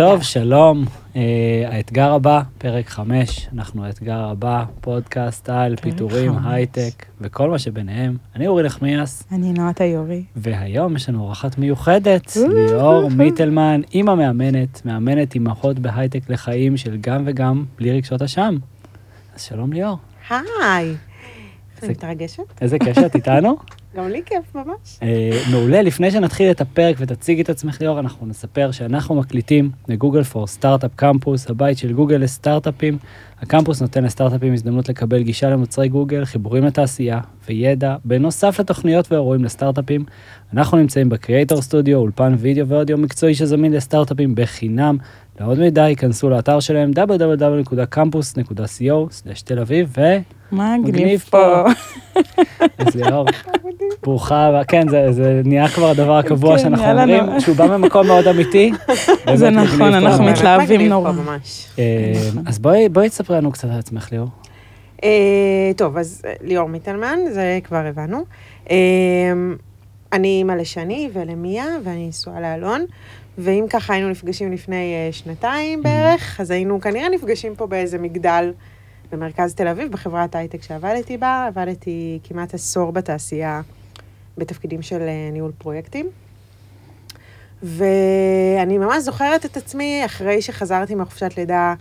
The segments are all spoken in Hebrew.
טוב, שלום. אה, האתגר הבא, פרק 5, אנחנו האתגר הבא, פודקאסט על פיטורים. הייטק וכל מה שביניהם. אני אורי נחמיאס, אני נועת היורי. והיום יש לנו אורחת מיוחדת. ליאור מיטלמן, אימא מאמנת, מאמנת אימהות בהייטק לחיים של גם וגם, בלי רגשות אשם. אז שלום ליאור, היי. אני זה- מתרגשת. איזה כיף שאת איתנו. גם לי כיף ממש. אה, מעולה, לפני שנתחיל את הפרק ותציגי את עצמך ליאור, אנחנו נספר שאנחנו מקליטים לגוגל פור סטארט-אפ קמפוס, הבית של גוגל לסטארט-אפים. הקמפוס נותן לסטארט-אפים הזדמנות לקבל גישה למוצרי גוגל, חיבורים לתעשייה וידע, בנוסף לתוכניות ואירועים לסטארט-אפים. אנחנו נמצאים בקריאייטור סטודיו, אולפן וידאו ואודיו מקצועי שזמין לסטארט-אפים בחינם. לעוד מידע ייכנסו לאתר שלהם www.campus.co/תל אביב, ו... מגניב פה. אז ליאור, ברוכה הבאה, כן, זה, זה נהיה כבר הדבר הקבוע כן, שאנחנו. אומרים, שהוא בא ממקום מאוד אמיתי. זה נכון. אנחנו מתלהבים נורא. אה, אז בואי, בואי תספרי לנו קצת על עצמך, ליאור. אה, טוב, אז אה, ליאור מיטלמן, זה כבר הבנו. אני אימא לשני ולמיה, ואני נשואה לאלון. ואם ככה היינו נפגשים לפני אה, שנתיים בערך, אז היינו כנראה נפגשים פה באיזה מגדל במרכז תל אביב, בחברת הייטק שעבדתי בה. עבדתי כמעט עשור בתעשייה בתפקידים של אה, ניהול פרויקטים. ואני ממש זוכרת את עצמי אחרי שחזרתי מחופשת לידה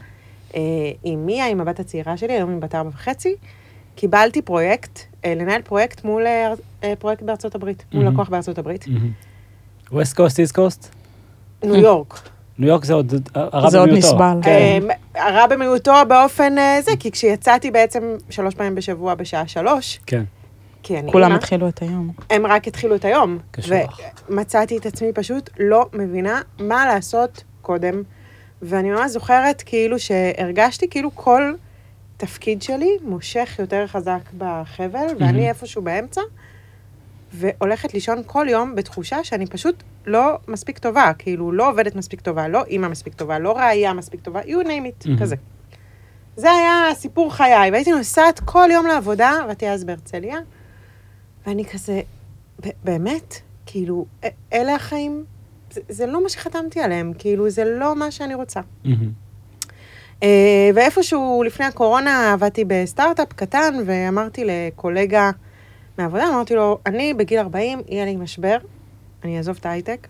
אה, עם מיה, עם הבת הצעירה שלי, היום היא בת ארבע וחצי, קיבלתי פרויקט, אה, לנהל פרויקט מול אה, אה, פרויקט בארצות הברית, מול מהמם. לקוח בארצות הברית, West Coast, East Coast? ניו יורק. ניו יורק זה עוד הרע זה עוד במיעוטו. נסבל. כן. אה, הרע במיעוטו באופן אה, זה, כי כשיצאתי בעצם שלוש פעמים בשבוע בשעה שלוש, כן. כי אני כולם התחילו את היום. הם רק התחילו את היום. קשוח. ומצאתי את עצמי פשוט לא מבינה מה לעשות קודם. ואני ממש זוכרת כאילו שהרגשתי כאילו כל תפקיד שלי מושך יותר חזק בחבל, ואני איפשהו באמצע, והולכת לישון כל יום בתחושה שאני פשוט לא מספיק טובה, כאילו לא עובדת מספיק טובה, לא אימא מספיק טובה, לא ראייה מספיק טובה, you name it, מהמם. כזה. זה היה סיפור חיי, והייתי נוסעת כל יום לעבודה, עבדתי אז בהרצליה, ואני כזה, ב- באמת, כאילו, אלה החיים, זה, זה לא מה שחתמתי עליהם, כאילו, זה לא מה שאני רוצה. מהמם. אה, ואיפשהו לפני הקורונה עבדתי בסטארט-אפ קטן, ואמרתי לקולגה מהעבודה, אמרתי לו, אני בגיל 40, יהיה לי משבר, אני אעזוב את ההייטק,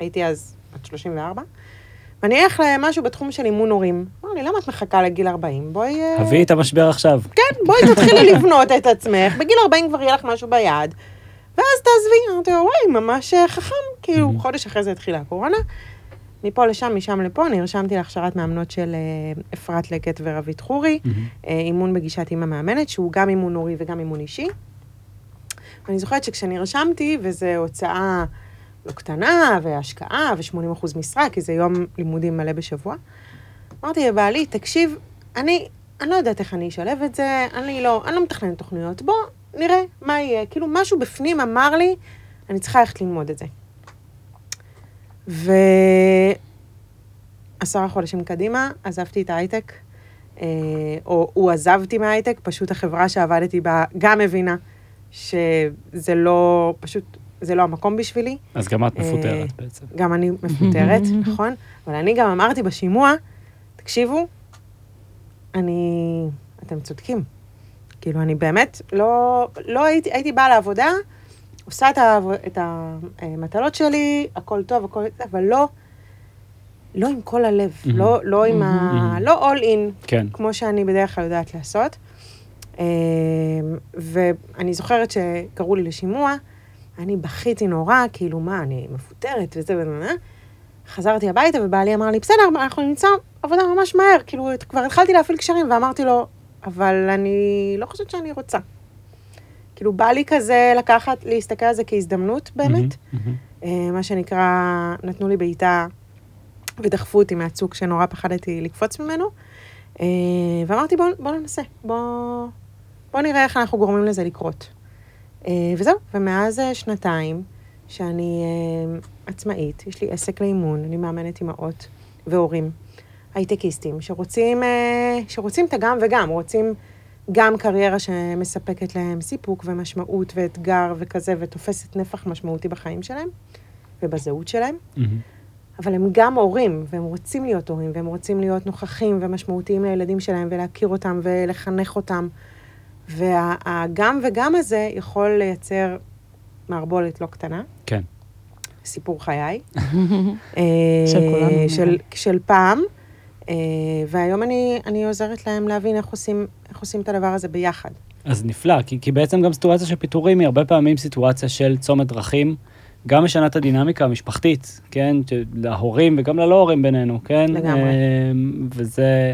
הייתי אז בת 34, ואני אלך למשהו בתחום של אימון הורים. אמר לי, למה את מחכה לגיל 40? בואי... אה, הביאי את המשבר עכשיו. כן, בואי תתחילי לבנות את עצמך, בגיל 40 כבר יהיה לך משהו ביד, ואז תעזבי. אמרתי לו, וואי, ממש אה, חכם. כאילו. חודש אחרי זה התחילה הקורונה. מפה לשם, משם לפה, נרשמתי להכשרת מאמנות של אה, אפרת לקט ורבית חורי. אה, אימון בגישת אימא מאמנת, שהוא גם אימון הורי וגם אימון אישי. ואני זוכרת שכשנרשמתי, וזו הוצאה לא קטנה, והשקעה, ו-80% משרה, כי זה יום לימודים מלא בשבוע, אמרתי לבעלי, תקשיב, אני, אני לא יודעת איך אני אשלב את זה, אני לא, אני לא מתכננת תוכניות, בוא, נראה מה יהיה. כאילו, משהו בפנים אמר לי, אני צריכה ללכת ללמוד את זה. ועשרה חודשים קדימה, עזבתי את ההייטק, אה, או הוא עזבתי מההייטק, פשוט החברה שעבדתי בה גם הבינה שזה לא, פשוט, זה לא המקום בשבילי. אז גם את אה, מפוטרת בעצם. גם אני מפוטרת, נכון? אבל אני גם אמרתי בשימוע, תקשיבו, אני... אתם צודקים. כאילו, אני באמת לא... לא הייתי, הייתי באה לעבודה, עושה את, העב, את המטלות שלי, הכל טוב, הכל... אבל לא... לא עם כל הלב, מהמם. לא, לא עם ה... מהמם. לא all in, כן. כמו שאני בדרך כלל יודעת לעשות. אה, ואני זוכרת שקראו לי לשימוע, אני בכיתי נורא, כאילו, מה, אני מפוטרת וזה וזה. חזרתי הביתה ובעלי אמר לי, בסדר, אנחנו נמצא עבודה ממש מהר. כאילו, כבר התחלתי להפעיל קשרים ואמרתי לו, אבל אני לא חושבת שאני רוצה. כאילו, בא לי כזה לקחת, להסתכל על זה כהזדמנות באמת. אה, מה שנקרא, נתנו לי בעיטה ודחפו אותי מהצוק שנורא פחדתי לקפוץ ממנו. אה, ואמרתי, בוא, בוא ננסה, בוא, בוא נראה איך אנחנו גורמים לזה לקרות. אה, וזהו, ומאז אה, שנתיים שאני אה, עצמאית, יש לי עסק לאימון, אני מאמנת אימהות והורים, הייטקיסטים, שרוצים, שרוצים את הגם וגם, רוצים גם קריירה שמספקת להם סיפוק ומשמעות ואתגר וכזה, ותופסת נפח משמעותי בחיים שלהם ובזהות שלהם. מהמם. אבל הם גם הורים, והם רוצים להיות הורים, והם רוצים להיות נוכחים ומשמעותיים לילדים שלהם, ולהכיר אותם ולחנך אותם. והגם וגם הזה יכול לייצר מערבולת לא קטנה. כן. סיפור חיי. של כולנו, אה, של, נראה. של פעם. אה, והיום אני, אני עוזרת להם להבין איך עושים, איך עושים את הדבר הזה ביחד. אז נפלא, כי, כי בעצם גם סיטואציה של פיטורים היא הרבה פעמים סיטואציה של צומת דרכים, גם משנה את הדינמיקה המשפחתית, כן? להורים וגם ללא הורים בינינו, כן? לגמרי. אמ, וזה,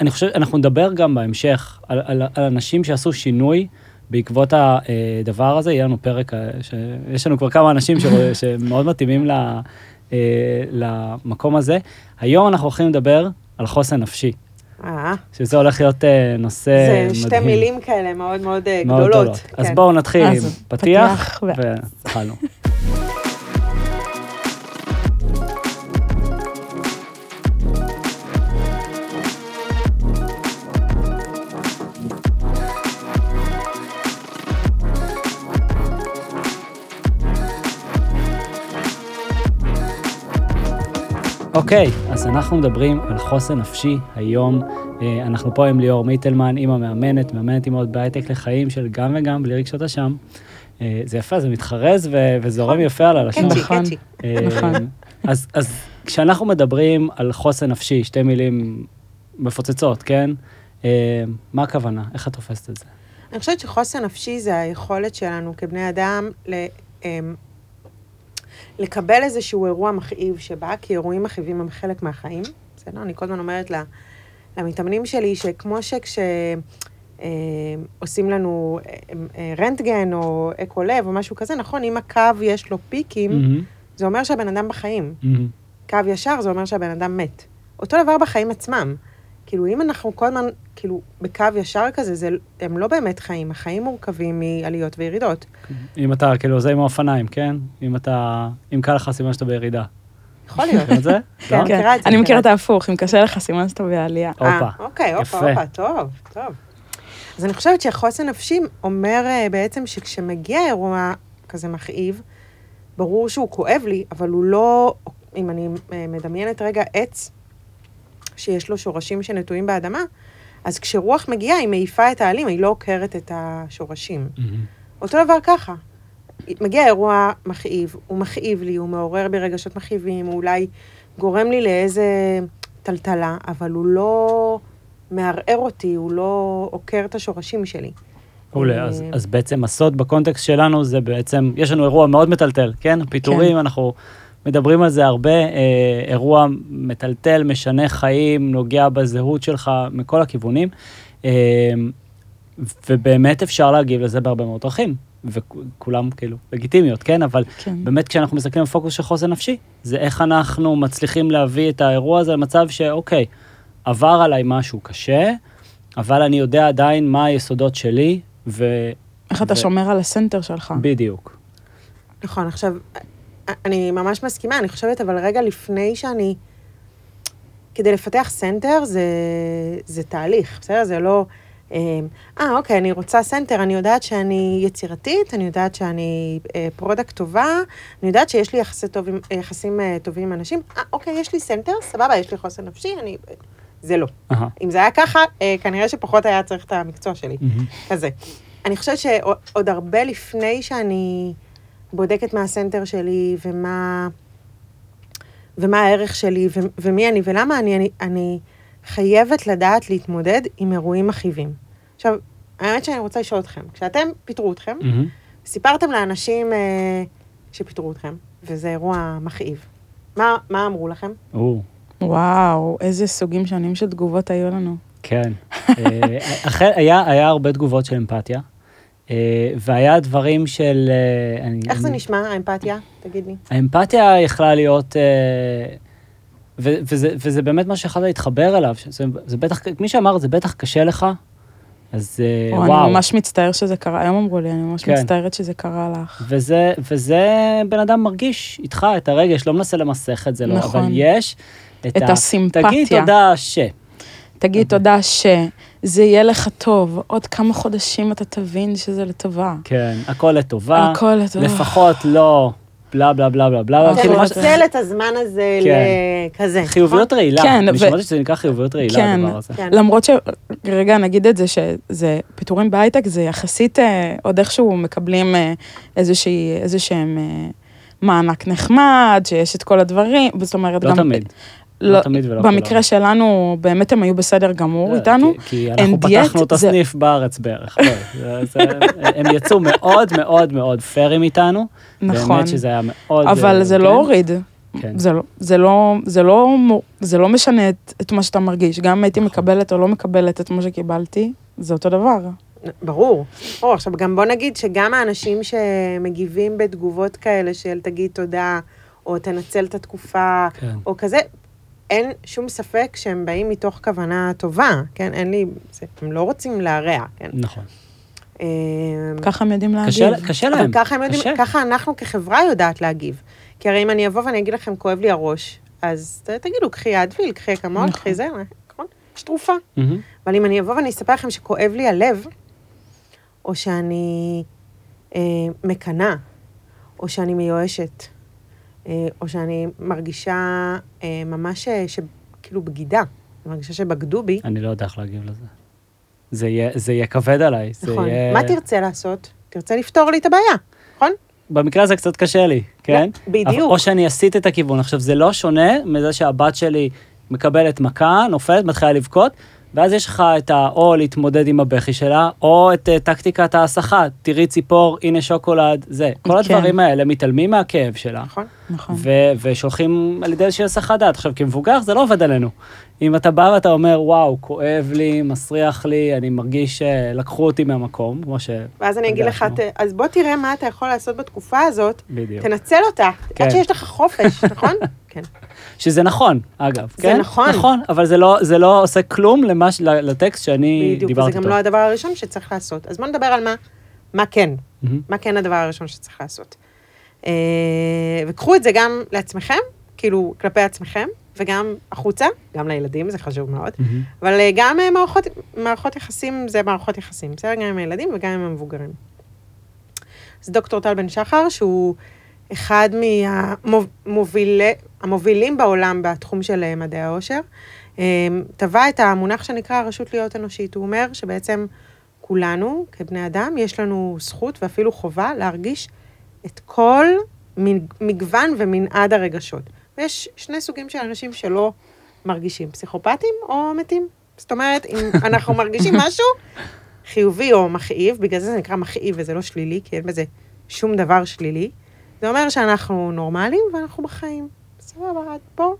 אני חושב, אנחנו נדבר גם בהמשך על, על, על אנשים שעשו שינוי בעקבות הדבר הזה, יהיה לנו פרק, אה, שיש לנו כבר כמה אנשים שרוא- שמאוד מתאימים ל, אה, למקום הזה. היום אנחנו הולכים לדבר על חוסן נפשי, אה, שזה הולך להיות אה, נושא מדהים. זה שתי מילים כאלה מאוד מאוד אה, מאוד גדולות. אז כן. בואו נתחיל עם אז פתיח, פתיח ו- והתחלנו. אוקיי, אז אנחנו מדברים על חוסן נפשי היום. אה, אנחנו פה עם ליאור מיטלמן, אימא מאמנת, מאמנת אימהות בהייטק לחיים של גם וגם, בלי רגשות אשם. אה, זה יפה, זה מתחרז ו- וזורם יפה על הלשון. קאצ'י, נכון. קאצ'י. אה, נכון. אז, אז כשאנחנו מדברים על חוסן נפשי, שתי מילים מפוצצות, כן? אה, מה הכוונה? איך את תופסת את זה? אני חושבת שחוסן נפשי זה היכולת שלנו כבני אדם ל, אמ, לקבל איזשהו אירוע מכאיב שבא, כי אירועים מכאיבים הם חלק מהחיים. בסדר? אני כל הזמן אומרת לה, למתאמנים שלי, שכמו שכש... אה, עושים לנו אה, אה, רנטגן או אקו לב או משהו כזה, נכון, אם הקו יש לו פיקים, מהמם, זה אומר שהבן אדם בחיים. מהמם. קו ישר זה אומר שהבן אדם מת. אותו דבר בחיים עצמם. כאילו, אם אנחנו כל הזמן, כאילו, בקו ישר כזה, זה, הם לא באמת חיים. החיים מורכבים מעליות וירידות. אם אתה, כאילו, זה עם האופניים, כן? אם אתה, אם קל לך סימן שאתה בירידה. יכול להיות. את זה? כן. לא? מכירה את זה, אני מכירה את ההפוך, אם קשה לך סימן שאתה בעלייה. הופה. אה, אוקיי, הופה. הופה, טוב, טוב. אז אני חושבת שחוסן נפשי אומר אה, בעצם שכשמגיע אירוע כזה מכאיב, ברור שהוא כואב לי, אבל הוא לא, אם אני אה, מדמיינת רגע עץ שיש לו שורשים שנטועים באדמה, אז כשרוח מגיעה, היא מעיפה את העלים, היא לא עוקרת את השורשים. מהמם. אותו דבר ככה. מגיע אירוע מכאיב, הוא מכאיב לי, הוא מעורר בי רגשות מכאיבים, הוא אולי גורם לי לאיזה טלטלה, אבל הוא לא מערער אותי, הוא לא עוקר את השורשים שלי. מעולה, אז, אה, אז בעצם הסוד בקונטקסט שלנו זה בעצם, יש לנו אירוע מאוד מטלטל, כן? פיטורים, כן. אנחנו מדברים על זה הרבה, אה, אירוע מטלטל, משנה חיים, נוגע בזהות שלך מכל הכיוונים, אה, ובאמת אפשר להגיב לזה בהרבה מאוד דרכים, וכולם כאילו לגיטימיות, כן? אבל כן. באמת כשאנחנו מסתכלים על פוקוס של חוסן נפשי, זה איך אנחנו מצליחים להביא את האירוע הזה למצב שאוקיי, עבר עליי משהו קשה, אבל אני יודע עדיין מה היסודות שלי, ו... איך אתה ו- שומר על ה center שלך. בדיוק. נכון, עכשיו, אני ממש מסכימה, אני חושבת, אבל רגע לפני שאני... כדי לפתח center זה, זה תהליך, בסדר? זה לא... אה, אה, אוקיי, אני רוצה center, אני יודעת שאני יצירתית, אני יודעת שאני אה, product טובה, אני יודעת שיש לי יחסי טוב, עם- יחסים אה, טובים עם אנשים. אה, אוקיי, יש לי center, סבבה, יש לי חוסן נפשי, אני... זה לא. אהה. אם זה היה ככה, אה, כנראה שפחות היה צריך את המקצוע שלי. מהמם. כזה. אני חושבת שעוד הרבה לפני שאני בודקת מה ה center שלי ומה, ומה הערך שלי ו, ומי אני ולמה אני, אני, אני חייבת לדעת להתמודד עם אירועים מכאיבים. עכשיו, האמת שאני רוצה לשאול אתכם, כשאתם פיטרו אתכם, מהמם. סיפרתם לאנשים אה, שפיטרו אתכם, וזה אירוע מכאיב, מה, מה אמרו לכם? או, וואו, איזה סוגים שונים של תגובות היו לנו. כן. אה, אכן, היה, היה הרבה תגובות של אמפתיה, והיה דברים של... אה, אני- איך זה אני- נשמע, האמפתיה? תגיד לי. האמפתיה יכלה להיות, אה, ו- וזה, וזה באמת מה שיכולת להתחבר אליו, שזה, זה בטח, מי שאמר, זה בטח קשה לך, אז אה, או, וואו. אני ממש מצטער שזה קרה, היום אמרו לי, אני ממש כן. מצטערת שזה קרה לך. וזה, וזה בן אדם מרגיש איתך את הרגש, לא מנסה למסך את זה, לא, נכון. אבל יש את, את ה... הסימפתיה. תגיד תודה ש... תגיד תודה שזה יהיה לך טוב, עוד כמה חודשים אתה תבין שזה לטובה. כן, הכל לטובה. הכל לטובה. לפחות לא בלה בלה בלה בלה בלה, כן, כאילו ממש- לנצל את הזמן הזה כן. לכזה. חיוביות רעילה, כן, אני שמעתי שזה נקרא חיוביות רעילה כן. הדבר הזה. כן. למרות שרגע נגיד את זה, שזה פיטורים בהייטק, זה יחסית אה, עוד איכשהו מקבלים אה, איזושהי, איזשהם אה, מענק נחמד, שיש את כל הדברים, זאת אומרת לא גם... תמיד, לא, לא תמיד ולא כולם. במקרה שלנו, באמת הם היו בסדר גמור אה, איתנו. כי- כי אנחנו פתחנו את זה- הסניף בארץ בערך. זה- הם יצאו מאוד מאוד מאוד פיירים איתנו. נכון. באמת שזה היה מאוד... אבל אה, זה לא כן. הוריד. כן. זה לא, זה לא, זה לא, מו- זה לא משנה את, את מה שאתה מרגיש. גם אם הייתי נכון. מקבלת או לא מקבלת את מה שקיבלתי, זה אותו דבר. ברור. ברור, עכשיו גם בוא נגיד שגם האנשים שמגיבים בתגובות כאלה של תגיד תודה, או תנצל את התקופה, כן. או כזה, אין שום ספק שהם באים מתוך כוונה טובה, כן? אין לי... זה, הם לא רוצים להרע, כן? נכון. אמ, ככה הם יודעים להגיב. קשה קשה להם. ככה הם יודעים, קשה. ככה אנחנו כחברה יודעת להגיב. כי הרי אם אני אבוא ואני אגיד לכם, כואב לי הראש, אז תגידו, קחי אדוויל, קחי אקמול, נכון. קחי זה, נכון? יש תרופה. אבל אם אני אבוא ואני אספר לכם שכואב לי הלב, או שאני אה, מקנאה, או שאני מיואשת, או שאני מרגישה אה, ממש אה, שכאילו בגידה, אני מרגישה שבגדו בי, אני לא יודע איך להגיב לזה. זה יהיה- זה יהיה כבד עליי. זה נכון. יהיה- מה תרצה לעשות? תרצה לפתור לי את הבעיה, נכון? במקרה הזה קצת קשה לי, כן? לא, בדיוק. או שאני אסיט את הכיוון. עכשיו, זה לא שונה מזה שהבת שלי מקבלת מכה, נופלת, מתחילה לבכות, ואז יש לך את ה... או להתמודד עם הבכי שלה, או את אה, טקטיקת ההסחה. תראי ציפור, הנה שוקולד, זה. כל כן. הדברים האלה מתעלמים מהכאב שלה. נכון. נכון. ו- ושולחים על ידי איזושהי הסחת דעת. עכשיו, כמבוגר זה לא עובד עלינו. אם אתה בא ואתה אומר, וואו, כואב לי, מסריח לי, אני מרגיש שלקחו אותי מהמקום, כמו ש... ואז אני אגיד לך. ת- אז בוא תראה מה אתה יכול לעשות בתקופה הזאת, בדיוק. תנצל אותה, כן. עד שיש לך חופש, נכון? כן. שזה נכון, אגב, זה כן? נכון. נכון, אבל זה לא, זה לא עושה כלום למה, ש- לטקסט שאני בדיוק, דיברתי וזה איתו. גם לא הדבר הראשון שצריך לעשות. אז בוא נדבר על מה, מה כן, מהמם. מה כן הדבר הראשון שצריך לעשות. אה, וקחו את זה גם לעצמכם, כאילו כלפי עצמכם, וגם החוצה, גם לילדים, זה חשוב מאוד, מהמם. אבל אה, גם אה, מערכות, מערכות יחסים זה מערכות יחסים, בסדר? גם עם הילדים וגם עם המבוגרים. אז דוקטור טל בן שחר, שהוא אחד מהמובילים בעולם בתחום של אה, מדעי העושר, אה, טבע את המונח שנקרא הרשות להיות אנושית. הוא אומר שבעצם כולנו, כבני אדם, יש לנו זכות ואפילו חובה להרגיש את כל מגוון ומנעד הרגשות. ויש שני סוגים של אנשים שלא מרגישים, פסיכופטים או מתים. זאת אומרת, אם אנחנו מרגישים משהו חיובי או מכאיב, בגלל זה זה נקרא מכאיב וזה לא שלילי, כי אין בזה שום דבר שלילי, זה אומר שאנחנו נורמליים ואנחנו בחיים. סבבה, עד פה,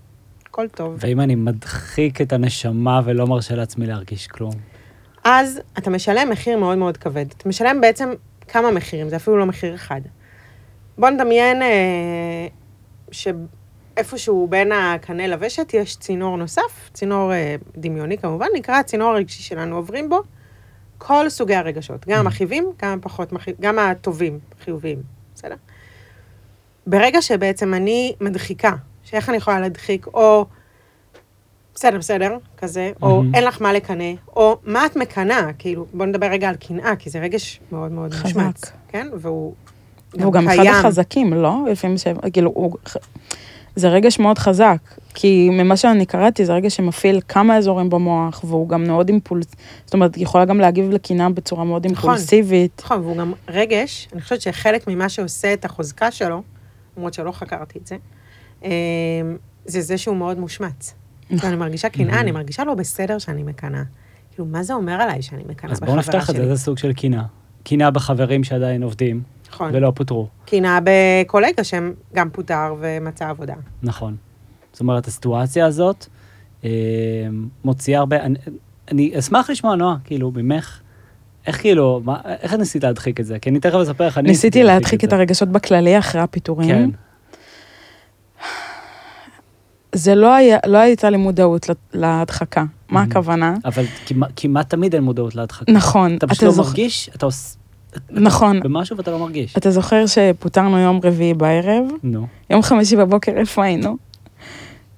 הכל טוב. ואם אני מדחיק את הנשמה ולא מרשה לעצמי להרגיש כלום. אז אתה משלם מחיר מאוד מאוד כבד. אתה משלם בעצם כמה מחירים, זה אפילו לא מחיר אחד. בוא נדמיין אה, שאיפשהו בין הקנה לוושת יש צינור נוסף, צינור אה, דמיוני כמובן, נקרא הצינור הרגשי שלנו, עוברים בו כל סוגי הרגשות, גם החיבים, גם הפחות, גם הטובים, חיוביים, בסדר? ברגע שבעצם אני מדחיקה, שאיך אני יכולה להדחיק, או בסדר, בסדר, כזה, או מהמם. אין לך מה לקנא, או מה את מקנאה, כאילו, בוא נדבר רגע על קנאה, כי זה רגש מאוד מאוד חזק. מושמץ, כן? והוא והוא גם אחד קיים. החזקים, לא? לפעמים ש... כאילו, הוא... זה רגש מאוד חזק, כי ממה שאני קראתי, זה רגש שמפעיל כמה אזורים במוח, והוא גם מאוד אימפולס... זאת אומרת, יכולה גם להגיב לקנאה בצורה מאוד נכון. אימפולסיבית. נכון, והוא גם רגש, אני חושבת שחלק ממה שעושה את החוזקה שלו, למרות שלא חקרתי את זה, אה, זה זה שהוא מאוד מושמץ. כשאני מרגישה קנאה, אני מרגישה לא בסדר שאני מקנאה. כאילו, מה זה אומר עליי שאני מקנאה אז בחברה בואו שלי? נפתח את זה, זה סוג של קנאה. קנאה בחברים שעדיין עובדים נכון. ולא פוטרו. קנאה בקולגה שהם גם פוטר ומצא עבודה. נכון. זאת אומרת, הסיטואציה הזאת אה, מוציאה הרבה... אני, אני אשמח לשמוע, נועה, כאילו, ממך, איך כאילו, מה, איך את ניסית להדחיק את זה? כי אני תכף אספר לך, אני ניסיתי להדחיק את הרגשות בכללי אחרי הפיטורים. כן. זה לא היה, לא הייתה לי מודעות להדחקה. מה Mhm. הכוונה? אבל כמעט, כמעט תמיד אין מודעות להדחקה. נכון, אתה פשוט לא זוכ- מרגיש, אתה עושה נכון. במשהו ואתה לא מרגיש. אתה זוכר שפוטרנו יום רביעי בערב? נו, יום חמישי בבוקר, איפה היינו?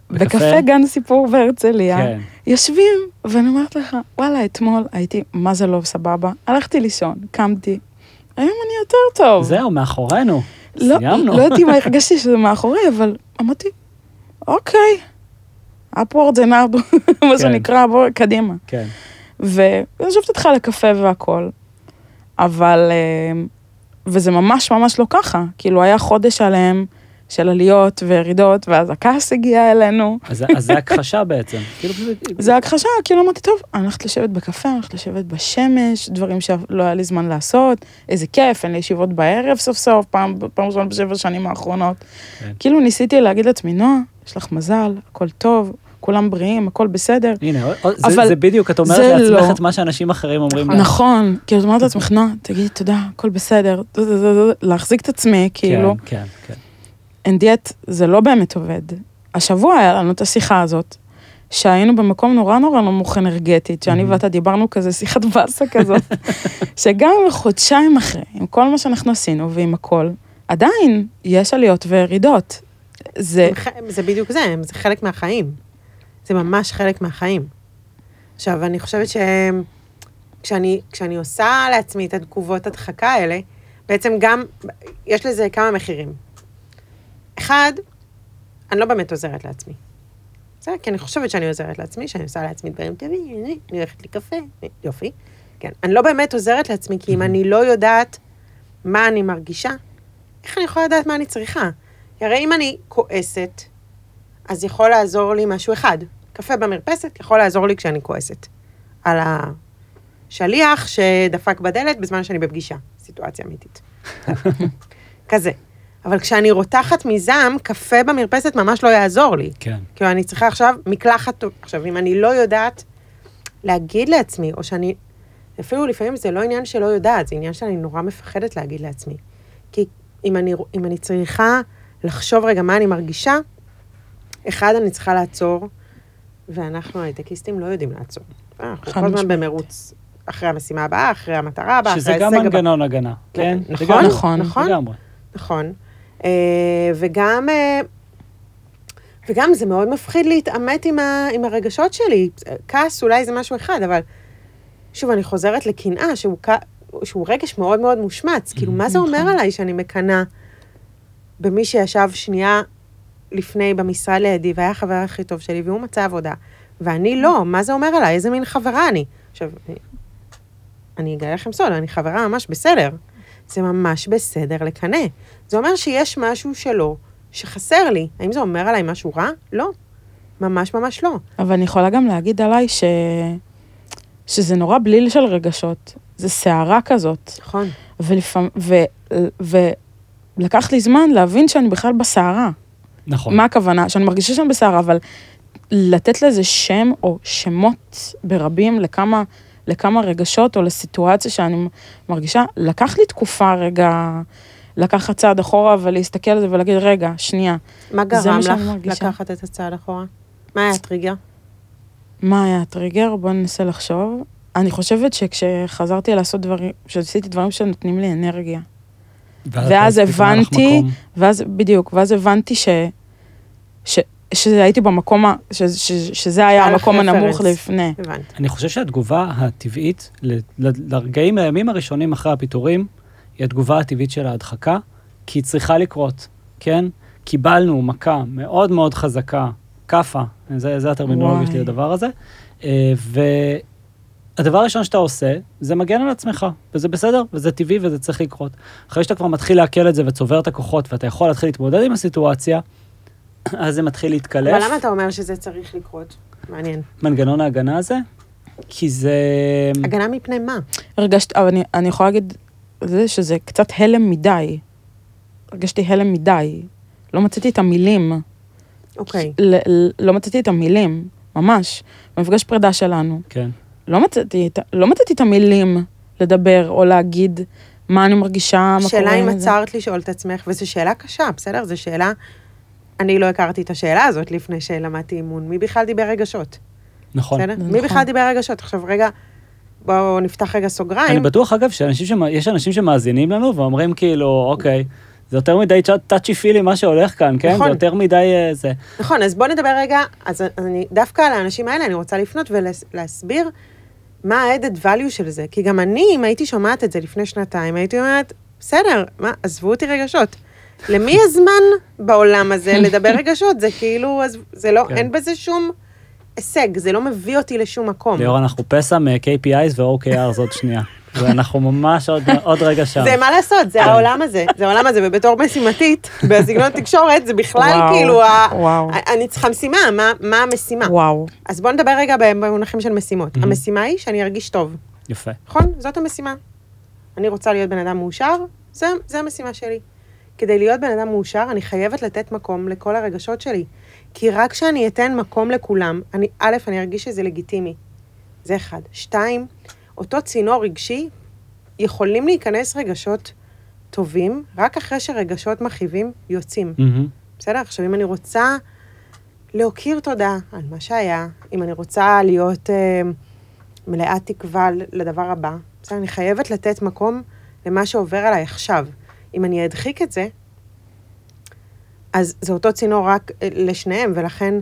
בקפה? בקפה גן סיפור בהרצליה. כן. יושבים, ואני אומרת לך, וואלה, אתמול הייתי, מה זה לא סבבה? הלכתי לישון, קמתי, היום אני יותר טוב. זהו, מאחורינו. לא, סיימנו. לא יודעת אם הרגשתי שזה מאחורי, אבל אמרתי, אוקיי, upward and up, מה כן. שנקרא, בוא, קדימה. כן. ויושבת איתך לקפה והכל. אבל, אה, וזה ממש ממש לא ככה. כאילו, היה חודש עליהם של עליות וירידות, ואז הכעס הגיע אלינו. אז זה- אז זה הכחשה בעצם. כאילו, פשוט- זה הכחשה, כאילו אמרתי, טוב, אני הולכת לשבת בקפה, אני הולכת לשבת בשמש, דברים שלא היה לי זמן לעשות, איזה כיף, אין לי ישיבות בערב סוף סוף, פעם, פעם ראשונה בשבע שנים האחרונות. כן. כאילו ניסיתי להגיד לעצמי, נועה, יש לך מזל, הכל טוב, כולם בריאים, הכל בסדר. הנה, עוד- זה- אבל זה בדיוק, את אומרת לעצמך לא. את מה שאנשים אחרים אומרים. נכון, כאילו, את אומרת לעצמך, נועה, תגידי תודה, הכל בסדר, להחזיק את עצמי, כאילו, כן, כן, כן. And yet, זה לא באמת עובד. השבוע היה לנו את השיחה הזאת, שהיינו במקום נורא נורא נמוך אנרגטית, שאני מהמם. ואתה דיברנו כזה שיחת באסה כזאת, שגם חודשיים אחרי, עם כל מה שאנחנו עשינו ועם הכל, עדיין יש עליות וירידות. זה, זה בדיוק זה, זה חלק מהחיים. זה ממש חלק מהחיים. עכשיו, אני חושבת שכשאני כשאני עושה לעצמי את התגובות הדחקה האלה, בעצם גם, יש לזה כמה מחירים. אחד, אני לא באמת עוזרת לעצמי. בסדר? כי אני חושבת שאני עוזרת לעצמי, שאני עושה לעצמי דברים טובים, אני הולכת לקפה, יופי. כן. אני לא באמת עוזרת לעצמי, כי אם אני לא יודעת מה אני מרגישה, איך אני יכולה לדעת מה אני צריכה? כי הרי אם אני כועסת, אז יכול לעזור לי משהו אחד. קפה במרפסת יכול לעזור לי כשאני כועסת. על השליח שדפק בדלת בזמן שאני בפגישה. סיטואציה אמיתית. כזה. אבל כשאני רותחת מזעם, קפה במרפסת ממש לא יעזור לי. כן. כאילו, אני צריכה עכשיו מקלחת... עכשיו, אם אני לא יודעת להגיד לעצמי, או שאני... אפילו לפעמים זה לא עניין שלא יודעת, זה עניין שאני נורא מפחדת להגיד לעצמי. כי אם אני, אם אני צריכה לחשוב רגע מה אני מרגישה, אחד, אני צריכה לעצור, ואנחנו הייטקיסטים לא יודעים לעצור. אנחנו חד כל הזמן. במרוץ אחרי המשימה הבאה, אחרי המטרה הבאה, אחרי שזה ההישג גם הבא. מנגנון הגנה, כן? נכון, לגמרי, נכון. נכון. לגמרי. נכון. אה, וגם, אה, וגם זה מאוד מפחיד להתעמת עם, ה, עם הרגשות שלי. כעס אולי זה משהו אחד, אבל שוב, אני חוזרת לקנאה, שהוא, כ- שהוא רגש מאוד מאוד מושמץ. כאילו, מה זה אומר נכון. עליי שאני מקנאה במי שישב שנייה לפני במשרד לידי, והיה החבר הכי טוב שלי, והוא מצא עבודה, ואני לא, מה זה אומר עליי? איזה מין חברה אני? עכשיו, אני- אני אגלה לכם סוד, אני חברה ממש בסדר. זה ממש בסדר לקנא. זה אומר שיש משהו שלו שחסר לי. האם זה אומר עליי משהו רע? לא. ממש ממש לא. אבל אני יכולה גם להגיד עליי ש... שזה נורא בליל של רגשות. זה סערה כזאת. נכון. ולפעמים... ו... ולקח לי זמן להבין שאני בכלל בסערה. נכון. מה הכוונה? שאני מרגישה שאני בסערה, אבל לתת לזה שם או שמות ברבים לכמה, לכמה רגשות או לסיטואציה שאני מרגישה, לקח לי תקופה רגע לקחת צעד אחורה ולהסתכל על זה ולהגיד, רגע, שנייה, מה גרם מה לך. לקחת את הצעד אחורה? מה היה הטריגר? מה היה הטריגר? בואו ננסה לחשוב. אני חושבת שכשחזרתי לעשות דברים, שעשיתי דברים שנותנים לי אנרגיה, ואז לך הבנתי-. ואז, בדיוק, ואז הבנתי ש... ש... שהייתי במקום, ה... ש... ש... שזה היה המקום הנמוך. לפני. הבנתי. אני חושב שהתגובה הטבעית ל- ל- לרגעים, לימים הראשונים אחרי הפיטורים, היא התגובה הטבעית של ההדחקה, כי היא צריכה לקרות, כן? קיבלנו מכה מאוד מאוד חזקה, כאפה, זה, זה הטרמינולוגיה. שלי לדבר הזה, אה, והדבר הראשון שאתה עושה, זה מגן על עצמך, וזה בסדר, וזה טבעי וזה צריך לקרות. אחרי שאתה כבר מתחיל לעכל את זה וצובר את הכוחות, ואתה יכול להתחיל להתמודד עם הסיטואציה, אז זה מתחיל להתקלף. אבל למה אתה אומר שזה צריך לקרות? מעניין. מנגנון ההגנה הזה? כי זה... הגנה מפני מה? הרגשת, אבל אני, אני יכולה להגיד זה שזה קצת הלם מדי. הרגשתי הלם מדי. לא מצאתי את המילים. אוקיי. ל, ל, לא מצאתי את המילים, ממש. במפגש פרידה שלנו. כן. לא מצאתי, לא מצאתי את המילים לדבר או להגיד מה אני מרגישה, מה קורה שאלה אם. עצרת לשאול את עצמך, וזו שאלה קשה, בסדר? זו שאלה... אני לא הכרתי את השאלה הזאת לפני שלמדתי אימון. מי בכלל דיבר רגשות? נכון. בסדר? זה מי נכון. בכלל דיבר רגשות? עכשיו רגע, בואו נפתח רגע סוגריים. אני בטוח, אגב, שאנשים שמ... יש אנשים שמאזינים לנו ואומרים כאילו, אוקיי, זה יותר מדי טאצ'י פילי מה שהולך כאן, כן? נכון. זה יותר מדי אה, זה. נכון, אז בואו נדבר רגע, אז אני, דווקא על האנשים האלה אני רוצה לפנות ולהסביר מה ה-added value של זה. כי גם אני, אם הייתי שומעת את זה לפני שנתיים, הייתי אומרת, בסדר, מה, עזבו אותי רגשות. למי יש זמן בעולם הזה לדבר רגשות? זה כאילו, זה לא, כן. אין בזה שום הישג, זה לא מביא אותי לשום מקום. ליאור, אנחנו פסע מ-KPIs ו-OKRs עוד שנייה. ואנחנו ממש עוד- עוד רגע שם. זה מה לעשות, זה העולם הזה, זה העולם הזה, ובתור משימתית, בסגנון תקשורת, זה בכלל וואו, כאילו, ה- וואו. אני צריכה משימה, מה- מה המשימה? וואו. אז בוא נדבר רגע במונחים של משימות. Mhm. המשימה היא שאני ארגיש טוב, יפה. נכון? זאת המשימה. אני רוצה להיות בן אדם מאושר, זה, זה המשימה שלי. כדי להיות בן אדם מאושר, אני חייבת לתת מקום לכל הרגשות שלי. כי רק כשאני אתן מקום לכולם, אני, א', אני ארגיש שזה לגיטימי. זה אחד. שתיים, אותו צינור רגשי, יכולים להיכנס רגשות טובים, רק אחרי שרגשות מכאיבים יוצאים. מהמם. בסדר? עכשיו, אם אני רוצה להכיר תודה על מה שהיה, אם אני רוצה להיות אה, מלאת תקווה לדבר הבא, בסדר? אני חייבת לתת מקום למה שעובר עליי עכשיו. אם אני אדחיק את זה, אז זה אותו צינור רק אה, לשניהם, ולכן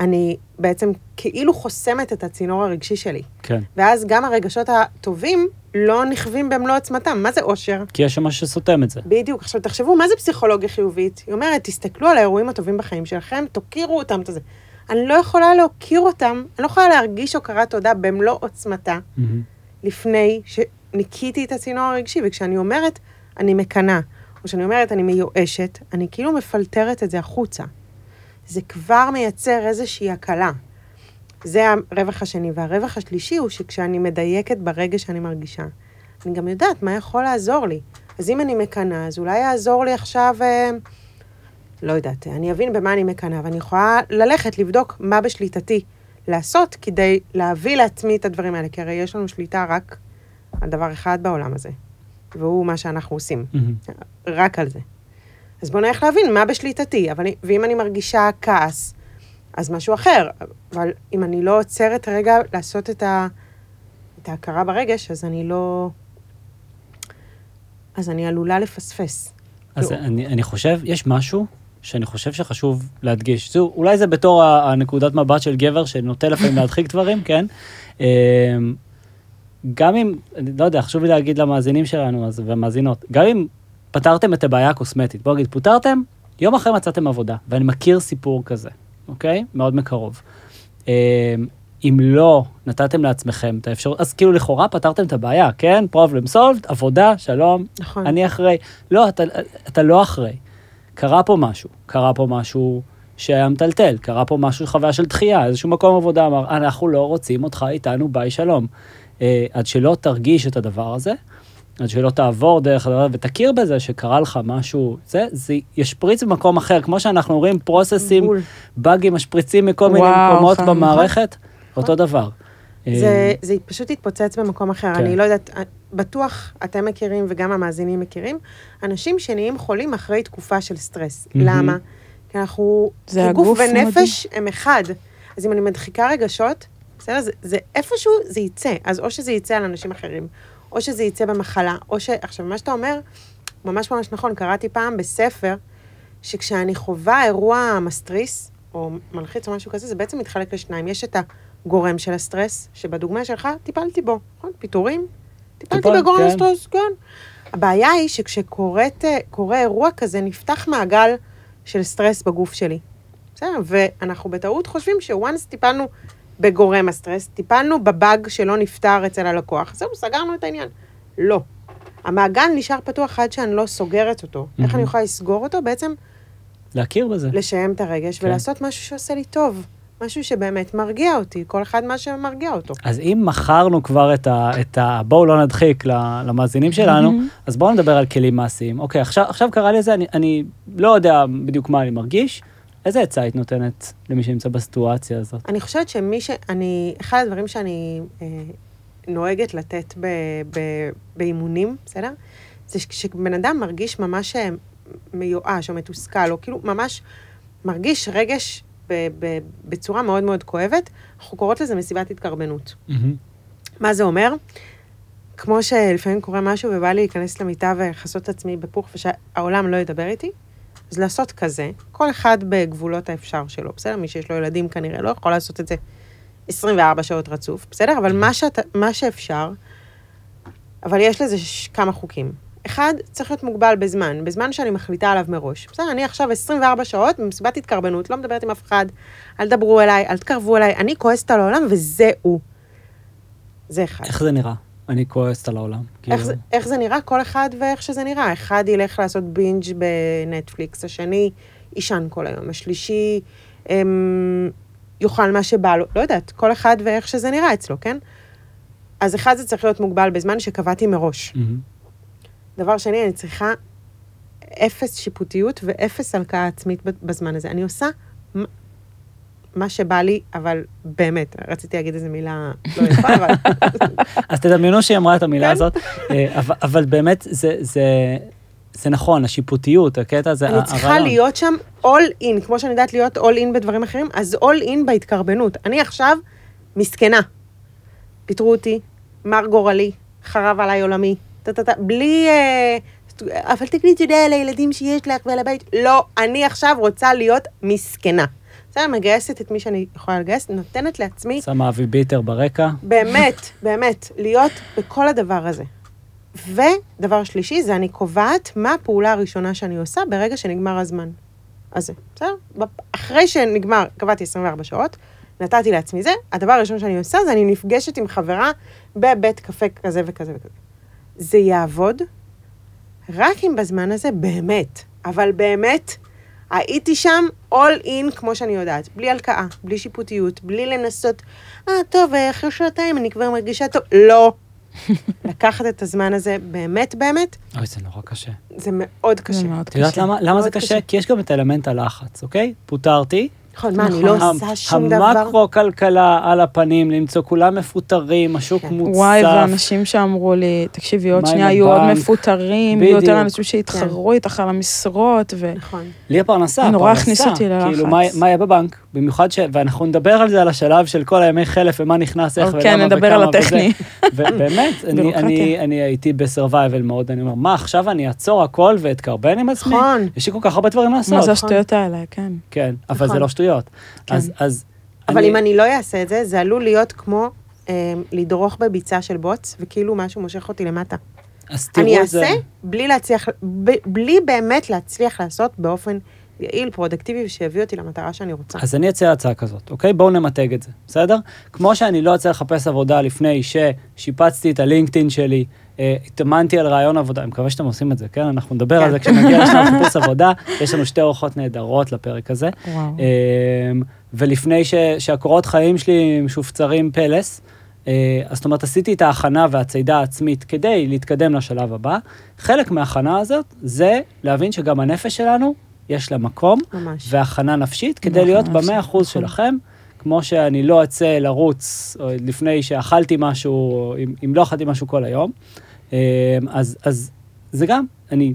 אני בעצם כאילו חוסמת את הצינור הרגשי שלי. כן. ואז גם הרגשות הטובים לא נכווים במלוא עוצמתם. מה זה אושר? כי יש שם משהו שסותם את זה. בדיוק. עכשיו, תחשבו, מה זה פסיכולוגיה חיובית? היא אומרת, תסתכלו על האירועים הטובים בחיים שלכם, תוקירו אותם, את זה. אני לא יכולה להוקיר אותם, אני לא יכולה להרגיש הוקרת תודה במלוא עוצמתה, מהמם. לפני שניקיתי את הצינור הרגשי, וכשאני אומרת, אני מקנאה, או שאני אומרת, אני מיואשת, אני כאילו מפלטרת את זה החוצה. זה כבר מייצר איזושהי הקלה. זה הרווח השני. והרווח השלישי הוא שכשאני מדייקת ברגש שאני מרגישה, אני גם יודעת מה יכול לעזור לי. אז אם אני מקנאה, אז אולי יעזור לי עכשיו, אה, לא יודעת, אני אבין במה אני מקנאה, ואני יכולה ללכת לבדוק מה בשליטתי לעשות כדי להביא לעצמי את הדברים האלה, כי הרי יש לנו שליטה רק על דבר אחד בעולם הזה, והוא מה שאנחנו עושים. מהמם. רק על זה. אז בוא נלך להבין מה בשליטתי, אבל, ואם אני מרגישה כעס, אז משהו אחר. אבל אם אני לא עוצרת רגע לעשות את, ה, את ההכרה ברגש, אז אני לא... אז אני עלולה לפספס. אז לא. אני, אני חושב, יש משהו שאני חושב שחשוב להדגיש. זו, אולי זה בתור הנקודת מבט של גבר שנוטה לפעמים להדחיק דברים, כן? גם אם, לא יודע, חשוב לי להגיד למאזינים שלנו אז, והמאזינות, גם אם פתרתם את הבעיה הקוסמטית, בוא נגיד, פוטרתם, יום אחרי מצאתם עבודה, ואני מכיר סיפור כזה, אוקיי? מאוד מקרוב. אמ, אם לא נתתם לעצמכם את האפשרות, אז כאילו לכאורה פתרתם את הבעיה, כן? problem solved, עבודה, שלום, נכון. אני אחרי. לא, אתה, אתה לא אחרי. קרה פה משהו, קרה פה משהו שהיה מטלטל, קרה פה משהו, חוויה של דחייה, איזשהו מקום עבודה אמר, אנחנו לא רוצים אותך איתנו, ביי שלום. אה, עד שלא תרגיש את הדבר הזה, עד שלא תעבור דרך הדבר הזה ותכיר בזה שקרה לך משהו, זה, זה ישפריץ במקום אחר, כמו שאנחנו רואים פרוססים, בול. באגים משפריצים מכל מיני וואו, מקומות חם. במערכת, אותו דבר. זה, אה, זה פשוט התפוצץ במקום אחר. כן. אני לא יודעת, בטוח אתם מכירים וגם המאזינים מכירים, אנשים שנהיים חולים אחרי תקופה של סטרס. מהמם. למה? כי אנחנו, זה כי גוף הגוף ונפש הם אחד. אז אם אני מדחיקה רגשות, בסדר? זה, זה איפשהו, זה יצא. אז או שזה יצא על אנשים אחרים, או שזה יצא במחלה, או ש... עכשיו, מה שאתה אומר, ממש ממש נכון, קראתי פעם בספר, שכשאני חווה אירוע מסטריס, או מלחיץ או משהו כזה, זה בעצם מתחלק לשניים. יש את הגורם של הסטרס, שבדוגמה שלך טיפלתי בו, נכון? פיטורים? טיפלתי טיפלת, בגורם כן. הסטרס, כן. הבעיה היא שכשקורה אירוע כזה, נפתח מעגל של סטרס בגוף שלי. בסדר? ואנחנו בטעות חושבים ש once טיפלנו בגורם הסטרס, טיפלנו בבאג שלא נפתר אצל הלקוח, זהו, סגרנו את העניין. לא. המעגל נשאר פתוח עד שאני לא סוגרת אותו. איך מהמם. אני יכולה לסגור אותו? בעצם להכיר בזה. לשיים את הרגש כן. ולעשות משהו שעושה לי טוב. משהו שבאמת מרגיע אותי, כל אחד מה שמרגיע אותו. אז אם מכרנו כבר את ה... את ה בואו לא נדחיק למאזינים שלנו, אז בואו נדבר על כלים מעשיים. אוקיי, עכשיו, עכשיו קרה לי זה, אני, אני לא יודע בדיוק מה אני מרגיש. איזה עצה היית נותנת למי שנמצא בסיטואציה הזאת? אני חושבת שמי ש... אני... אחד הדברים שאני אה, נוהגת לתת ב, ב, באימונים, בסדר? זה כשבן אדם מרגיש ממש אה, מיואש או מתוסכל, או כאילו ממש מרגיש רגש ב, ב, בצורה מאוד מאוד כואבת, אנחנו קוראות לזה מסיבת התקרבנות. מה זה אומר? כמו שלפעמים קורה משהו ובא לי להיכנס למיטה ולכסות את עצמי בפוך ושהעולם לא ידבר איתי, אז לעשות כזה, כל אחד בגבולות האפשר שלו, בסדר? מי שיש לו ילדים כנראה לא יכול לעשות את זה 24 שעות רצוף, בסדר? אבל מה, שאת, מה שאפשר, אבל יש לזה ש- כמה חוקים. אחד, צריך להיות מוגבל בזמן, בזמן שאני מחליטה עליו מראש. בסדר, אני עכשיו 24 שעות במסיבת התקרבנות, לא מדברת עם אף אחד, אל תדברו אליי, אל תקרבו אליי, אני כועסת על העולם וזהו. זה אחד. איך זה נראה? אני כועסת על העולם. איך, כאילו, זה, איך זה נראה? כל אחד ואיך שזה נראה. אחד ילך לעשות בינג' בנטפליקס, השני יישן כל היום, השלישי אמ, יאכל מה שבא לו, לא יודעת, כל אחד ואיך שזה נראה אצלו, כן? אז אחד זה צריך להיות מוגבל בזמן שקבעתי מראש. מהמם. דבר שני, אני צריכה אפס שיפוטיות ואפס הלקאה עצמית בזמן הזה. אני עושה מה שבא לי, אבל באמת, רציתי להגיד איזו מילה לא יפה, אבל... אז תדמיינו שהיא אמרה את המילה כן. הזאת, אה, אבל- באמת, זה- זה- נכון, השיפוטיות, הקטע הזה, אני צריכה הרעיון. להיות שם all in, כמו שאני יודעת להיות all in בדברים אחרים, אז all in בהתקרבנות. אני עכשיו מסכנה. פיטרו אותי, מר גורלי, חרב עליי עולמי, טה-טה-טה, בלי... אה, אבל תגידי תודה על הילדים שיש לך ועל הבית. לא, אני עכשיו רוצה להיות מסכנה. בסדר, מגייסת את מי שאני יכולה לגייס, נותנת לעצמי שמה אבי ביטר ברקע. באמת, באמת, להיות בכל הדבר הזה. ודבר שלישי, זה אני קובעת מה הפעולה הראשונה שאני עושה ברגע שנגמר הזמן. אז זה, בסדר? אחרי שנגמר, קבעתי 24 שעות, נתתי לעצמי זה, הדבר הראשון שאני עושה זה אני נפגשת עם חברה בבית קפה כזה וכזה וכזה. זה יעבוד רק אם בזמן הזה באמת, אבל באמת, הייתי שם all in כמו שאני יודעת, בלי הלקאה, בלי שיפוטיות, בלי לנסות, אה, טוב, אה, אחרי שעתיים אני כבר מרגישה טוב. לא. לקחת את הזמן הזה באמת באמת, אוי, זה נורא קשה. זה מאוד קשה. זה מאוד את יודעת קשה. למה למה זה קשה? קשה. כי יש גם את אלמנט הלחץ, אוקיי? פוטרתי. נכון, מה, אני נכון. לא עושה שום דבר? המקרו-כלכלה על הפנים, למצוא כולם מפוטרים, השוק כן. מוצף. וואי, ואנשים שאמרו לי, תקשיבי, עוד שנייה יהיו עוד? מפוטרים, יהיו יותר. אנשים שיתחרו איתך על המשרות, ו... נכון. לי הפרנסה, זה נורא הפרנסה. הכניס אותי ללחץ. כאילו, מה- מה יהיה בבנק? במיוחד ש... ואנחנו נדבר על זה, על השלב של כל הימי חלף, ומה נכנס, איך ולמה כן, וכמה. נדבר על וזה. הטכני. ובאמת, אני. אני, אני הייתי ב survival מאוד, אני אומר, מה, עכשיו אני אעצור הכל ואתקרבן עם עצמי? נכון. יש לי כל כך הרבה דברים לעשות. מה זה השטויות האלה, כן. כן, אבל נכון. זה לא שטויות. כן. אז, אז... אבל אם אני לא אעשה את זה, זה עלול להיות כמו אה, לדרוך בביצה של בוץ, וכאילו משהו מושך אותי למטה. אז תראו אני את זה. אעשה בלי להצליח, ב- בלי באמת להצליח לעשות באופן יעיל, פרודוקטיבי, ושיביא אותי למטרה שאני רוצה. אז אני אציע הצעה כזאת, אוקיי? בואו נמתג את זה, בסדר? כמו שאני לא אצא לחפש עבודה לפני ששיפצתי את הלינקדאין שלי, אה, התאמנתי על רעיון עבודה, אני מקווה שאתם עושים את זה, כן? אנחנו נדבר כן. על זה כשנגיע לשלב חיפוש עבודה, יש לנו שתי אורחות נהדרות לפרק הזה. אמ, ולפני ש, שהקורות חיים שלי משופצרים פלס, אה, אז זאת אומרת, עשיתי את ההכנה והצידה העצמית כדי להתקדם לשלב הבא. חלק מההכנה הזאת זה להבין שגם הנפש שלנו, יש לה מקום, ממש. והכנה נפשית, כדי נכון, להיות במאה אחוז נכון. שלכם, כמו שאני לא אצא לרוץ לפני שאכלתי משהו, אם, אם לא אכלתי משהו כל היום. אמ, אז, אז זה גם, אני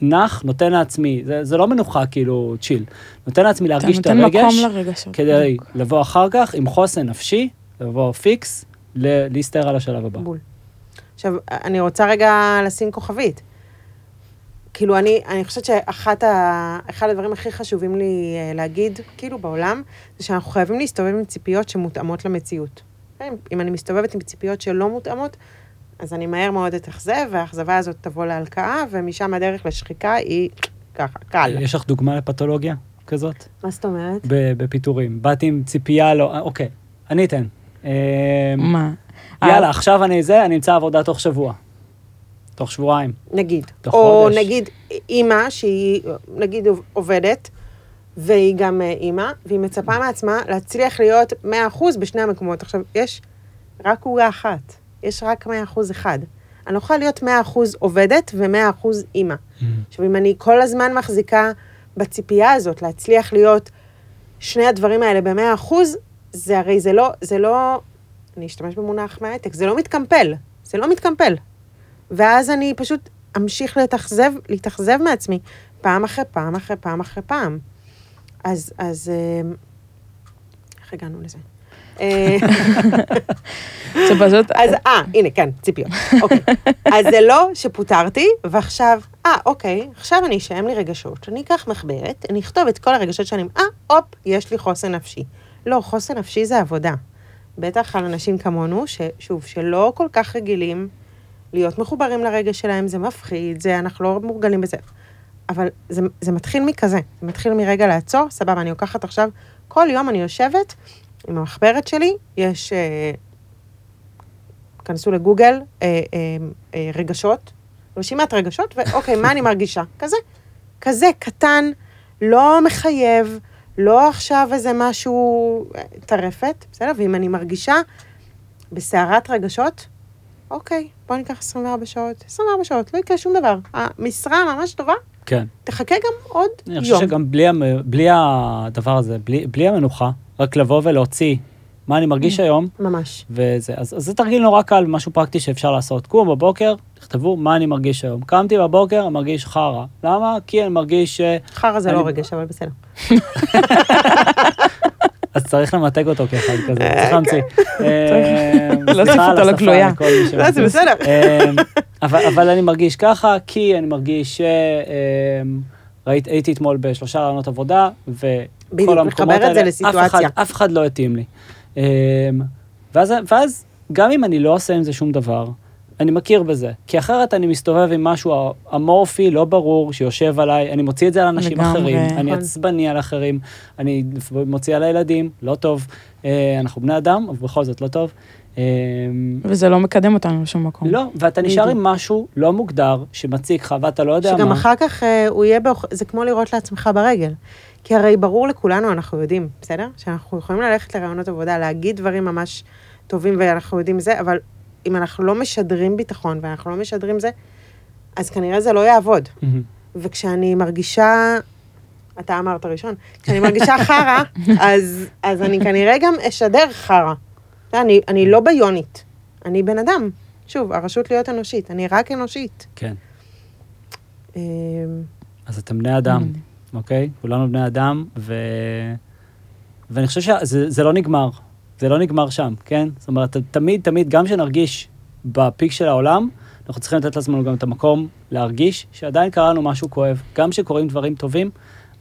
נח, נותן לעצמי, זה, זה לא מנוחה כאילו צ'יל, נותן לעצמי להרגיש את הרגש. כדי לבוא אחר כך עם חוסן נפשי, לבוא פיקס, להסתער על השלב הבא. בול. עכשיו, אני רוצה רגע לשים כוכבית. כאילו, אני, אני חושבת שאחד ה, הדברים הכי חשובים לי אה, להגיד, כאילו, בעולם, זה שאנחנו חייבים להסתובב עם ציפיות שמותאמות למציאות. כן? אם אני מסתובבת עם ציפיות שלא מותאמות, אז אני מהר מאוד אתאכזב, והאכזבה הזאת תבוא להלקאה, ומשם הדרך לשחיקה היא ככה, קל. יש לך דוגמה לפתולוגיה כזאת? מה זאת אומרת? בפיטורים. באתי עם ציפייה לא... אה, אוקיי, אני אתן. אמ, מה? יאללה, עכשיו אני זה, אני אמצא עבודה תוך שבוע. תוך שבועיים. נגיד. תוך או חודש. נגיד אימא שהיא, נגיד עובדת, והיא גם אה, אימא, והיא מצפה מעצמה להצליח להיות 100% בשני המקומות. עכשיו, יש רק עוגה אחת, יש רק 100% אחד. אני לא יכולה להיות 100% עובדת ו-100% אימא. עכשיו, אם אני כל הזמן מחזיקה בציפייה הזאת להצליח להיות שני הדברים האלה ב-100%, זה הרי זה לא, זה לא, אני אשתמש במונח מההייטק, זה לא מתקמפל, זה לא מתקמפל. ואז אני פשוט אמשיך להתאכזב, להתאכזב מעצמי, פעם אחרי פעם אחרי פעם אחרי פעם. אז, אז, אה, איך הגענו לזה? אה, זה פשוט... אז, אה, הנה, כן, ציפיות. אוקיי. אז זה לא שפוטרתי, ועכשיו, אה, אוקיי, עכשיו אני אשאם לי רגשות, אני אקח מחברת, אני אכתוב את כל הרגשות שאני, אה, הופ, יש לי חוסן נפשי. לא, חוסן נפשי זה עבודה. בטח על אנשים כמונו, ששוב, שלא כל כך רגילים להיות מחוברים לרגע שלהם, זה מפחיד, זה, אנחנו לא מורגלים בזה. אבל זה, זה מתחיל מכזה, זה מתחיל מרגע לעצור, סבבה, אני לוקחת עכשיו, כל יום אני יושבת עם המחברת שלי, יש, אה, כנסו לגוגל, אה, אה, אה, רגשות, רשימת רגשות, ואוקיי, מה אני מרגישה? כזה, כזה קטן, לא מחייב, לא עכשיו איזה משהו אה, טרפת, בסדר? ואם אני מרגישה בסערת רגשות, אוקיי, בוא ניקח 24 שעות, 24 שעות, לא יקרה שום דבר. המשרה ממש טובה, כן. תחכה גם עוד אני יום. חושב שגם בלי, בלי הדבר הזה, בלי, בלי המנוחה, רק לבוא ולהוציא מה אני מרגיש היום, ממש. וזה, אז, אז זה תרגיל נורא קל, משהו פרקטי שאפשר לעשות. קום בבוקר, תכתבו מה אני מרגיש היום. קמתי בבוקר, אני מרגיש חרא. למה? כי אני מרגיש ש... חרא זה אני- לא רגש, אבל בסדר. אז צריך למתג אותו כאחד כזה, צריך להמציא. להוסיף סליחה על אותו השפה לגלויה. לכל מי שמבין. לא, זה בסדר. אמ, אבל, אני מרגיש ככה, כי אני מרגיש שראיתי, הייתי אתמול בשלושה רעיונות עבודה, וכל המקומות האלה, אף. אחד, לא התאים לי. ואז, גם אם אני לא עושה עם זה שום דבר, אני מכיר בזה, כי אחרת אני מסתובב עם משהו אמורפי, לא ברור, שיושב עליי, אני מוציא את זה על אנשים לגמרי. אחרים, אני נכון. עצבני על אחרים, אני מוציא על הילדים, לא טוב. אה, אנחנו בני אדם, אבל בכל זאת לא טוב. אמ, וזה לא מקדם אותנו לשום מקום. לא, ואתה נשאר. עם משהו לא מוגדר, שמציק לך, ואתה לא יודע שגם מה. אחר כך אה, הוא יהיה, באוכ... זה כמו לראות לעצמך ברגל. כי הרי ברור לכולנו, אנחנו יודעים, בסדר? שאנחנו יכולים ללכת לרעיונות עבודה, להגיד דברים ממש טובים, ואנחנו יודעים זה, אבל אם אנחנו לא משדרים ביטחון, ואנחנו לא משדרים זה, אז כנראה זה לא יעבוד. מהמם. וכשאני מרגישה, אתה אמרת ראשון, כשאני מרגישה חרא, אז, אז אני כנראה גם אשדר חרא. אני, אני לא ביונית, אני בן אדם. שוב, הרשות להיות אנושית, אני רק אנושית. כן. אמ, אז אתם בני אדם, אוקיי? כולנו בני אדם, ו... ואני חושב שזה זה לא נגמר. זה לא נגמר שם, כן? זאת אומרת, תמיד, תמיד, גם כשנרגיש בפיק של העולם, אנחנו צריכים לתת לעצמנו גם את המקום להרגיש שעדיין קרה לנו משהו כואב. גם כשקורים דברים טובים,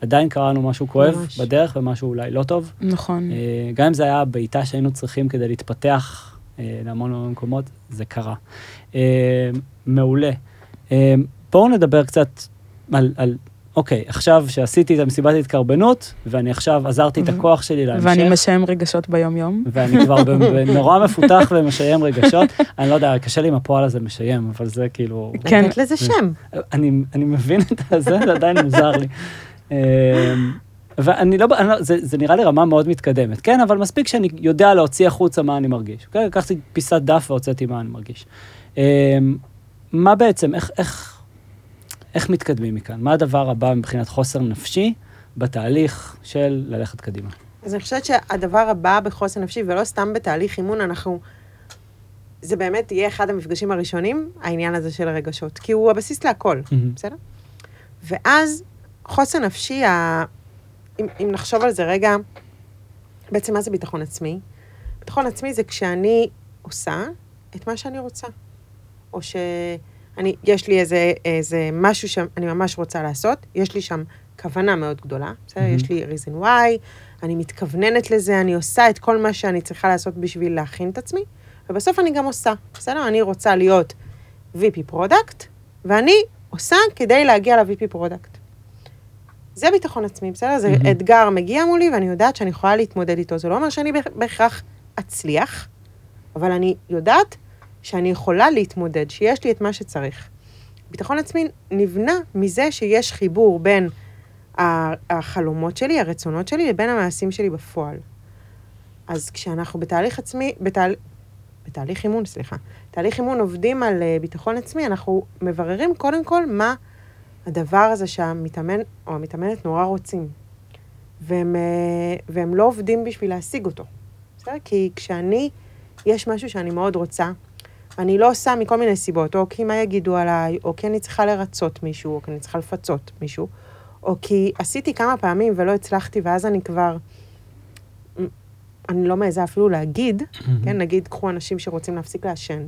עדיין קרה לנו משהו כואב ממש. בדרך ומשהו אולי לא טוב. נכון. אה, גם אם זה היה בעיטה שהיינו צריכים כדי להתפתח אה, להמון המון מקומות, זה קרה. אה, מעולה. בואו נדבר קצת על, על, אוקיי, עכשיו שעשיתי את המסיבת התקרבנות, ואני עכשיו עזרתי את הכוח שלי להמשך. ואני משם רגשות ביום-יום. ואני כבר נורא מפותח ומשיים רגשות. אני לא יודע, קשה לי עם הפועל הזה משיים, אבל זה כאילו... כן. לתת לזה שם. אני, אני מבין את זה, זה עדיין מוזר לי. אמ, ואני לא, אני לא זה, זה נראה לי רמה מאוד מתקדמת, כן? אבל מספיק שאני יודע להוציא החוצה מה אני מרגיש. אוקיי? לקחתי פיסת דף והוצאתי מה אני מרגיש. אמ, מה בעצם, איך, איך, איך מתקדמים מכאן? מה הדבר הבא מבחינת חוסר נפשי בתהליך של ללכת קדימה? אז אני חושבת שהדבר הבא בחוסן נפשי, ולא סתם בתהליך אימון, אנחנו... זה באמת יהיה אחד המפגשים הראשונים, העניין הזה של הרגשות, כי הוא הבסיס להכל, מהמם. בסדר? ואז חוסן נפשי, ה... אם, אם נחשוב על זה רגע, בעצם מה זה ביטחון עצמי? ביטחון עצמי זה כשאני עושה את מה שאני רוצה. או שאני, יש לי איזה, איזה משהו שאני ממש רוצה לעשות, יש לי שם כוונה מאוד גדולה, בסדר? מהמם. יש לי reason why, אני מתכווננת לזה, אני עושה את כל מה שאני צריכה לעשות בשביל להכין את עצמי, ובסוף אני גם עושה, בסדר? אני רוצה להיות VP product, ואני עושה כדי להגיע ל-VP product. זה ביטחון עצמי, בסדר? זה מהמם. אתגר מגיע מולי, ואני יודעת שאני יכולה להתמודד איתו. זה לא אומר שאני בהכ- בהכרח אצליח, אבל אני יודעת שאני יכולה להתמודד, שיש לי את מה שצריך. ביטחון עצמי נבנה מזה שיש חיבור בין החלומות שלי, הרצונות שלי, לבין המעשים שלי בפועל. אז כשאנחנו בתהליך עצמי, בתהל... בתהליך אימון, סליחה, תהליך אימון עובדים על אה, ביטחון עצמי, אנחנו מבררים קודם כל מה הדבר הזה שהמתאמן או המתאמנת נורא רוצים. והם, אה, והם לא עובדים בשביל להשיג אותו. בסדר? כי כשאני, יש משהו שאני מאוד רוצה, ואני לא עושה מכל מיני סיבות, או כי מה יגידו עליי, או כי אני צריכה לרצות מישהו, או כי אני צריכה לפצות מישהו, או כי עשיתי כמה פעמים ולא הצלחתי, ואז אני כבר, אני לא מעיזה אפילו להגיד, כן, נגיד, קחו אנשים שרוצים להפסיק לעשן.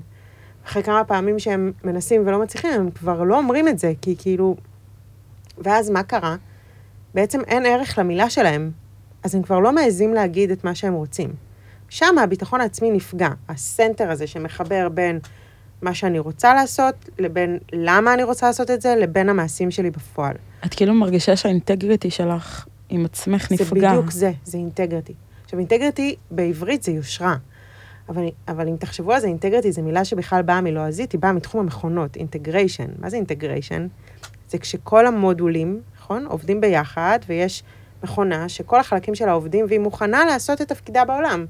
אחרי כמה פעמים שהם מנסים ולא מצליחים, הם כבר לא אומרים את זה, כי כאילו... ואז מה קרה? בעצם אין ערך למילה שלהם, אז הם כבר לא מעזים להגיד את מה שהם רוצים. שם הביטחון העצמי נפגע, ה center הזה שמחבר בין מה שאני רוצה לעשות, לבין למה אני רוצה לעשות את זה, לבין המעשים שלי בפועל. את כאילו מרגישה שה integrity שלך עם עצמך נפגע. זה בדיוק זה, זה integrity. עכשיו, integrity בעברית זה יושרה. אבל, אבל אם תחשבו על זה, integrity זו מילה שבכלל באה מלועזית, היא באה מתחום המכונות, integration. מה זה integration? זה כשכל המודולים, נכון, עובדים ביחד, ויש מכונה שכל החלקים שלה עובדים, והיא מוכנה לעשות את תפקידה בעולם.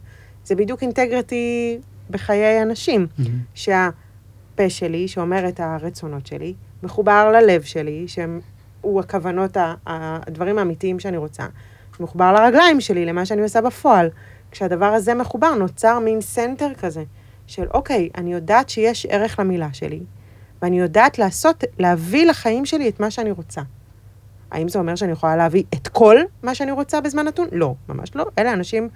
זה בדיוק integrity בחיי אנשים, שהפה שלי, שאומר את הרצונות שלי, מחובר ללב שלי, שהוא הכוונות, הדברים האמיתיים שאני רוצה, מחובר לרגליים שלי, למה שאני עושה בפועל. כשהדבר הזה מחובר, נוצר מין center כזה, של אוקיי, אני יודעת שיש ערך למילה שלי, ואני יודעת לעשות, להביא לחיים שלי את מה שאני רוצה. האם זה אומר שאני יכולה להביא את כל מה שאני רוצה בזמן נתון? לא, ממש לא. אלה אנשים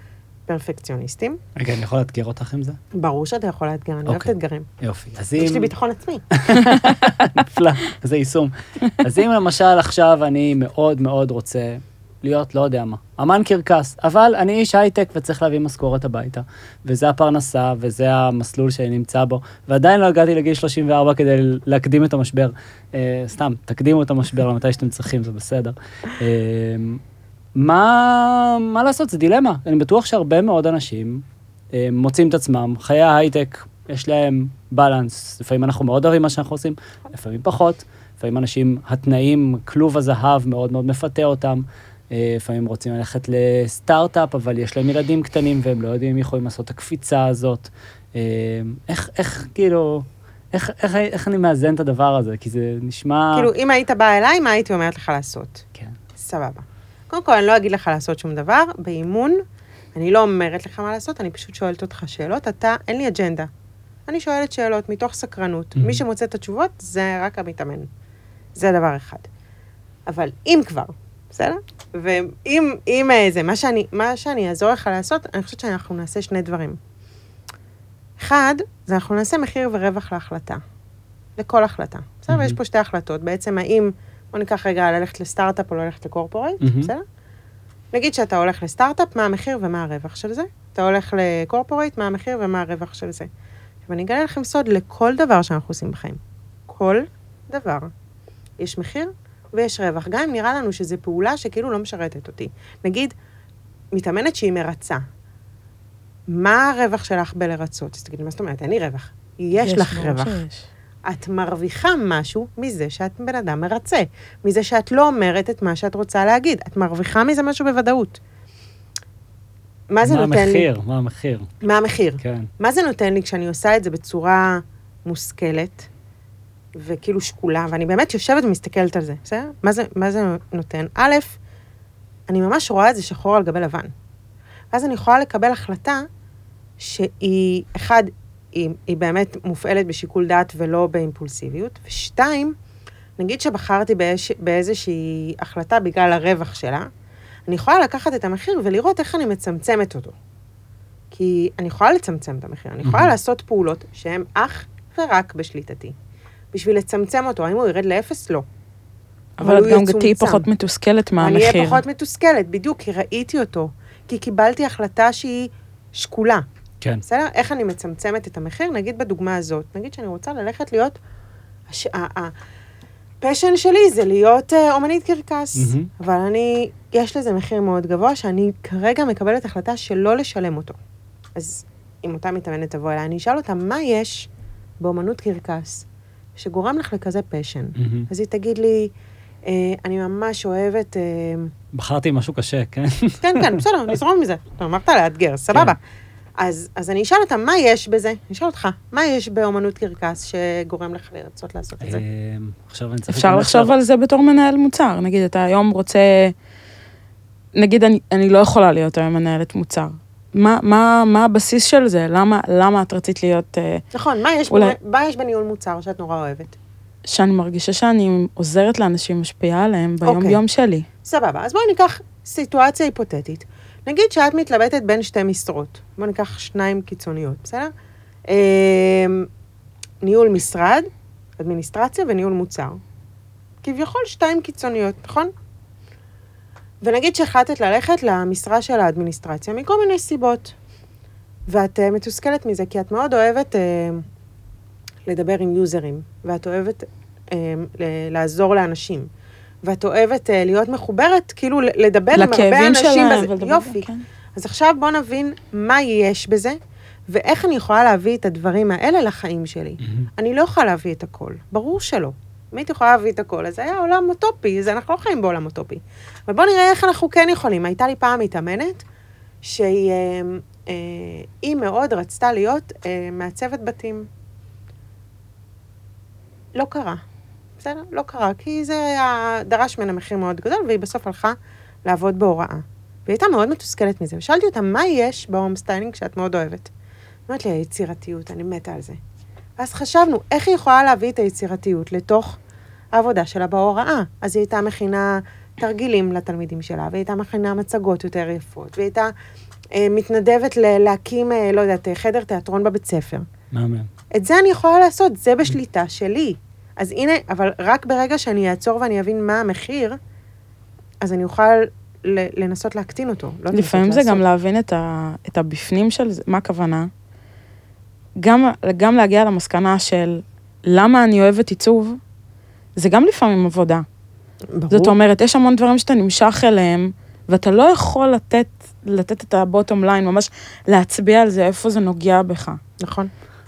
פרפקציוניסטים. רגע, אני יכול לאתגר אותך עם זה? ברור שאתה יכול לאתגר, אני אוהבת אוקיי. אתגרים. יופי. אז אם... יש לי ביטחון עצמי. נפלא, זה יישום. אז אם למשל עכשיו אני מאוד מאוד רוצה להיות, לא יודע מה, אמן קרקס, אבל אני איש הייטק וצריך להביא משכורת הביתה, וזה הפרנסה, וזה המסלול שאני נמצא בו, ועדיין לא הגעתי לגיל 34 כדי להקדים את המשבר. אה, סתם, תקדימו את המשבר למתי שאתם צריכים, זה בסדר. אה, מה, מה לעשות, זה דילמה. אני בטוח שהרבה מאוד אנשים אה, מוצאים את עצמם, חיי ההייטק, יש להם בלנס, לפעמים אנחנו מאוד אוהבים מה שאנחנו עושים, לפעמים פחות. לפעמים אנשים, התנאים, כלוב הזהב מאוד מאוד מפתה אותם. אה, לפעמים רוצים ללכת לסטארט-אפ, אבל יש להם ילדים קטנים והם לא יודעים אם יכולים לעשות את הקפיצה הזאת. אה, איך, איך, כאילו, איך, איך, איך אני מאזן את הדבר הזה? כי זה נשמע... כאילו, אם היית בא אליי, מה הייתי אומרת לך לעשות? כן. סבבה. קודם כל, אני לא אגיד לך לעשות שום דבר. באימון, אני לא אומרת לך מה לעשות, אני פשוט שואלת אותך שאלות. אתה, אין לי אג'נדה. אני שואלת שאלות מתוך סקרנות. Mhm. מי שמוצא את התשובות, זה רק המתאמן. זה דבר אחד. אבל אם כבר, בסדר? ואם אם, אה, זה, מה שאני, מה שאני אעזור לך לעשות, אני חושבת שאנחנו נעשה שני דברים. אחד, זה אנחנו נעשה מחיר ורווח להחלטה. לכל החלטה. בסדר? מהמם. ויש פה שתי החלטות. בעצם, האם, בוא ניקח רגע ללכת לסטארט-אפ או ללכת לקורפורייט, מהמם. בסדר? נגיד שאתה הולך לסטארט-אפ, מה המחיר ומה הרווח של זה? אתה הולך לקורפורייט, מה המחיר ומה הרווח של זה? עכשיו, אני אגלה לכם סוד לכל דבר שאנחנו עושים בחיים. כל דבר. יש מחיר ויש רווח. גם אם נראה לנו שזו פעולה שכאילו לא משרתת אותי. נגיד, מתאמנת שהיא מרצה. מה הרווח שלך בלרצות? אז תגידי, מה זאת אומרת? אין לי רווח. יש, לך ברור רווח. שיש. את מרוויחה משהו מזה שאת בן אדם מרצה, מזה שאת לא אומרת את מה שאת רוצה להגיד. את מרוויחה מזה משהו בוודאות. מה זה מה נותן לי? המחיר? מה המחיר? מה המחיר? כן. מה זה נותן לי כשאני עושה את זה בצורה מושכלת וכאילו שקולה, ואני באמת יושבת ומסתכלת על זה, בסדר? מה זה, מה זה נותן? א', אני ממש רואה את זה שחור על גבי לבן. ואז אני יכולה לקבל החלטה שהיא, אחד, היא, היא באמת מופעלת בשיקול דעת ולא באימפולסיביות, ושתיים, נגיד שבחרתי באיז, באיזושהי החלטה בגלל הרווח שלה, אני יכולה לקחת את המחיר ולראות איך אני מצמצמת אותו. כי אני יכולה לצמצם את המחיר, אני יכולה. לעשות פעולות שהן אך ורק בשליטתי. בשביל לצמצם אותו, האם הוא ירד לאפס? לא. אבל את גם תהיי. פחות מתוסכלת אני אהיה מהמחיר. פחות מתוסכלת, בדיוק, כי ראיתי אותו. כי קיבלתי החלטה שהיא שקולה. כן. בסדר? איך אני מצמצמת את המחיר? נגיד בדוגמה הזאת, נגיד שאני רוצה ללכת להיות... הש... ה passion שלי זה להיות אה, אומנית קרקס, מהמם. אבל אני, יש לזה מחיר מאוד גבוה, שאני כרגע מקבלת החלטה שלא לשלם אותו. אז אם אותה מתאמנת תבוא אליי, אני אשאל אותה, מה יש באומנות קרקס שגורם לך לכזה passion? מהמם. אז היא תגיד לי, אה, אני ממש אוהבת... אה, בחרתי משהו קשה, כן? כן, כן, בסדר, נזרום מזה. אמרת לאתגר, סבבה. אז, אז אני אשאל אותה, מה יש בזה? אני אשאל אותך, מה יש באומנות קרקס שגורם לך לרצות לעשות את זה? אה, עכשיו אני צריך... אפשר לחשוב על זה בתור מנהל מוצר. נגיד, אתה היום רוצה... נגיד, אני, אני לא יכולה להיות היום מנהלת מוצר. מה, מה, מה הבסיס של זה? למה, למה את רצית להיות... אה, נכון, מה יש, אולי- מה יש בניהול מוצר שאת נורא אוהבת? שאני מרגישה שאני עוזרת לאנשים, משפיעה עליהם ביום-יום אוקיי. שלי. סבבה, אז בואי ניקח סיטואציה היפותטית. נגיד שאת מתלבטת בין שתי משרות. בואי ניקח שניים קיצוניות, בסדר? אה, ניהול משרד, אדמיניסטרציה וניהול מוצר. כביכול שתיים קיצוניות, נכון? ונגיד שהחלטת ללכת למשרה של האדמיניסטרציה מכל מיני סיבות. ואת uh, מתוסכלת מזה, כי את מאוד אוהבת uh, לדבר עם יוזרים, ואת אוהבת אה, לעזור לאנשים, ואת אוהבת אה, להיות מחוברת, כאילו לדבר עם הרבה לכאבים אנשים שלהם. בזה. ולדבר- יופי. כן. אז עכשיו בוא נבין מה יש בזה, ואיך אני יכולה להביא את הדברים האלה לחיים שלי. אני לא יכולה להביא את הכל, ברור שלא. אם הייתי יכולה להביא את הכל, אז היה עולם אוטופי, אז אנחנו לא חיים בעולם אוטופי. אבל בואו נראה איך אנחנו כן יכולים. הייתה לי פעם מתאמנת, שהיא אה, אה, מאוד רצתה להיות אה, מעצבת בתים. לא קרה. בסדר? לא קרה, כי זה היה, דרש ממנה מחיר מאוד גדול, והיא בסוף הלכה לעבוד בהוראה. והיא הייתה מאוד מתוסכלת מזה. ושאלתי אותה, מה יש ב home styling שאת מאוד אוהבת? היא אומרת לי, היצירתיות, אני מתה על זה. ואז חשבנו, איך היא יכולה להביא את היצירתיות לתוך העבודה שלה בהוראה? אז היא הייתה מכינה תרגילים לתלמידים שלה, והיא הייתה מכינה מצגות יותר יפות, והיא הייתה אה, מתנדבת ל- להקים, אה, לא יודעת, חדר תיאטרון בבית ספר. מהמם. את זה אני יכולה לעשות, זה בשליטה שלי. אז הנה, אבל רק ברגע שאני אעצור ואני אבין מה המחיר, אז אני אוכל ל- לנסות להקטין אותו. לא לפעמים זה לעשות. גם להבין את, ה, את הבפנים של זה, מה הכוונה. גם, גם להגיע למסקנה של למה אני אוהבת עיצוב, זה גם לפעמים עבודה. ברור. זאת אומרת, יש המון דברים שאתה נמשך אליהם, ואתה לא יכול לתת, לתת את הבוטום ליין, ממש להצביע על זה, איפה זה נוגע בך. נכון.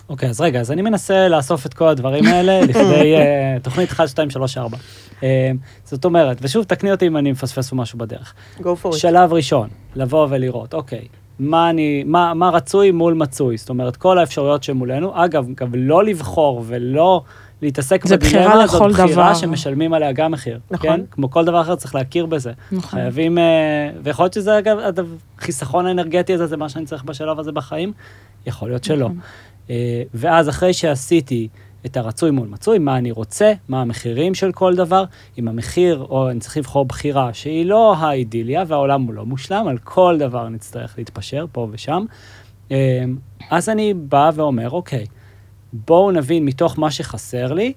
אוקיי, אז רגע, אז אני מנסה לאסוף את כל הדברים האלה לכדי אה, תוכנית 1, 2, 3, 4. אה, זאת אומרת, ושוב, תקני אותי אם אני מפספס משהו בדרך. go for it. שלב ראשון, לבוא ולראות, אוקיי, מה, אני, מה, מה רצוי מול מצוי, זאת אומרת, כל האפשרויות שמולנו, אגב, גם לא לבחור ולא להתעסק בדילמה, זאת לכל בחירה דבר. שמשלמים עליה גם מחיר, נכון. כן? כמו כל דבר אחר צריך להכיר בזה. נכון. חייבים, אה, ויכול להיות שזה אגב, החיסכון האנרגטי הזה, זה מה שאני צריך בשלב הזה בחיים, יכול להיות שלא. נכון. אה, ואז אחרי שעשיתי את הרצוי מול מצוי, מה אני רוצה, מה המחירים של כל דבר, אם המחיר, או אני צריך לבחור בחירה שהיא לא האידיליה והעולם הוא לא מושלם, על כל דבר נצטרך להתפשר פה ושם. אה, אז אני בא ואומר, אוקיי, בואו נבין מתוך מה שחסר לי,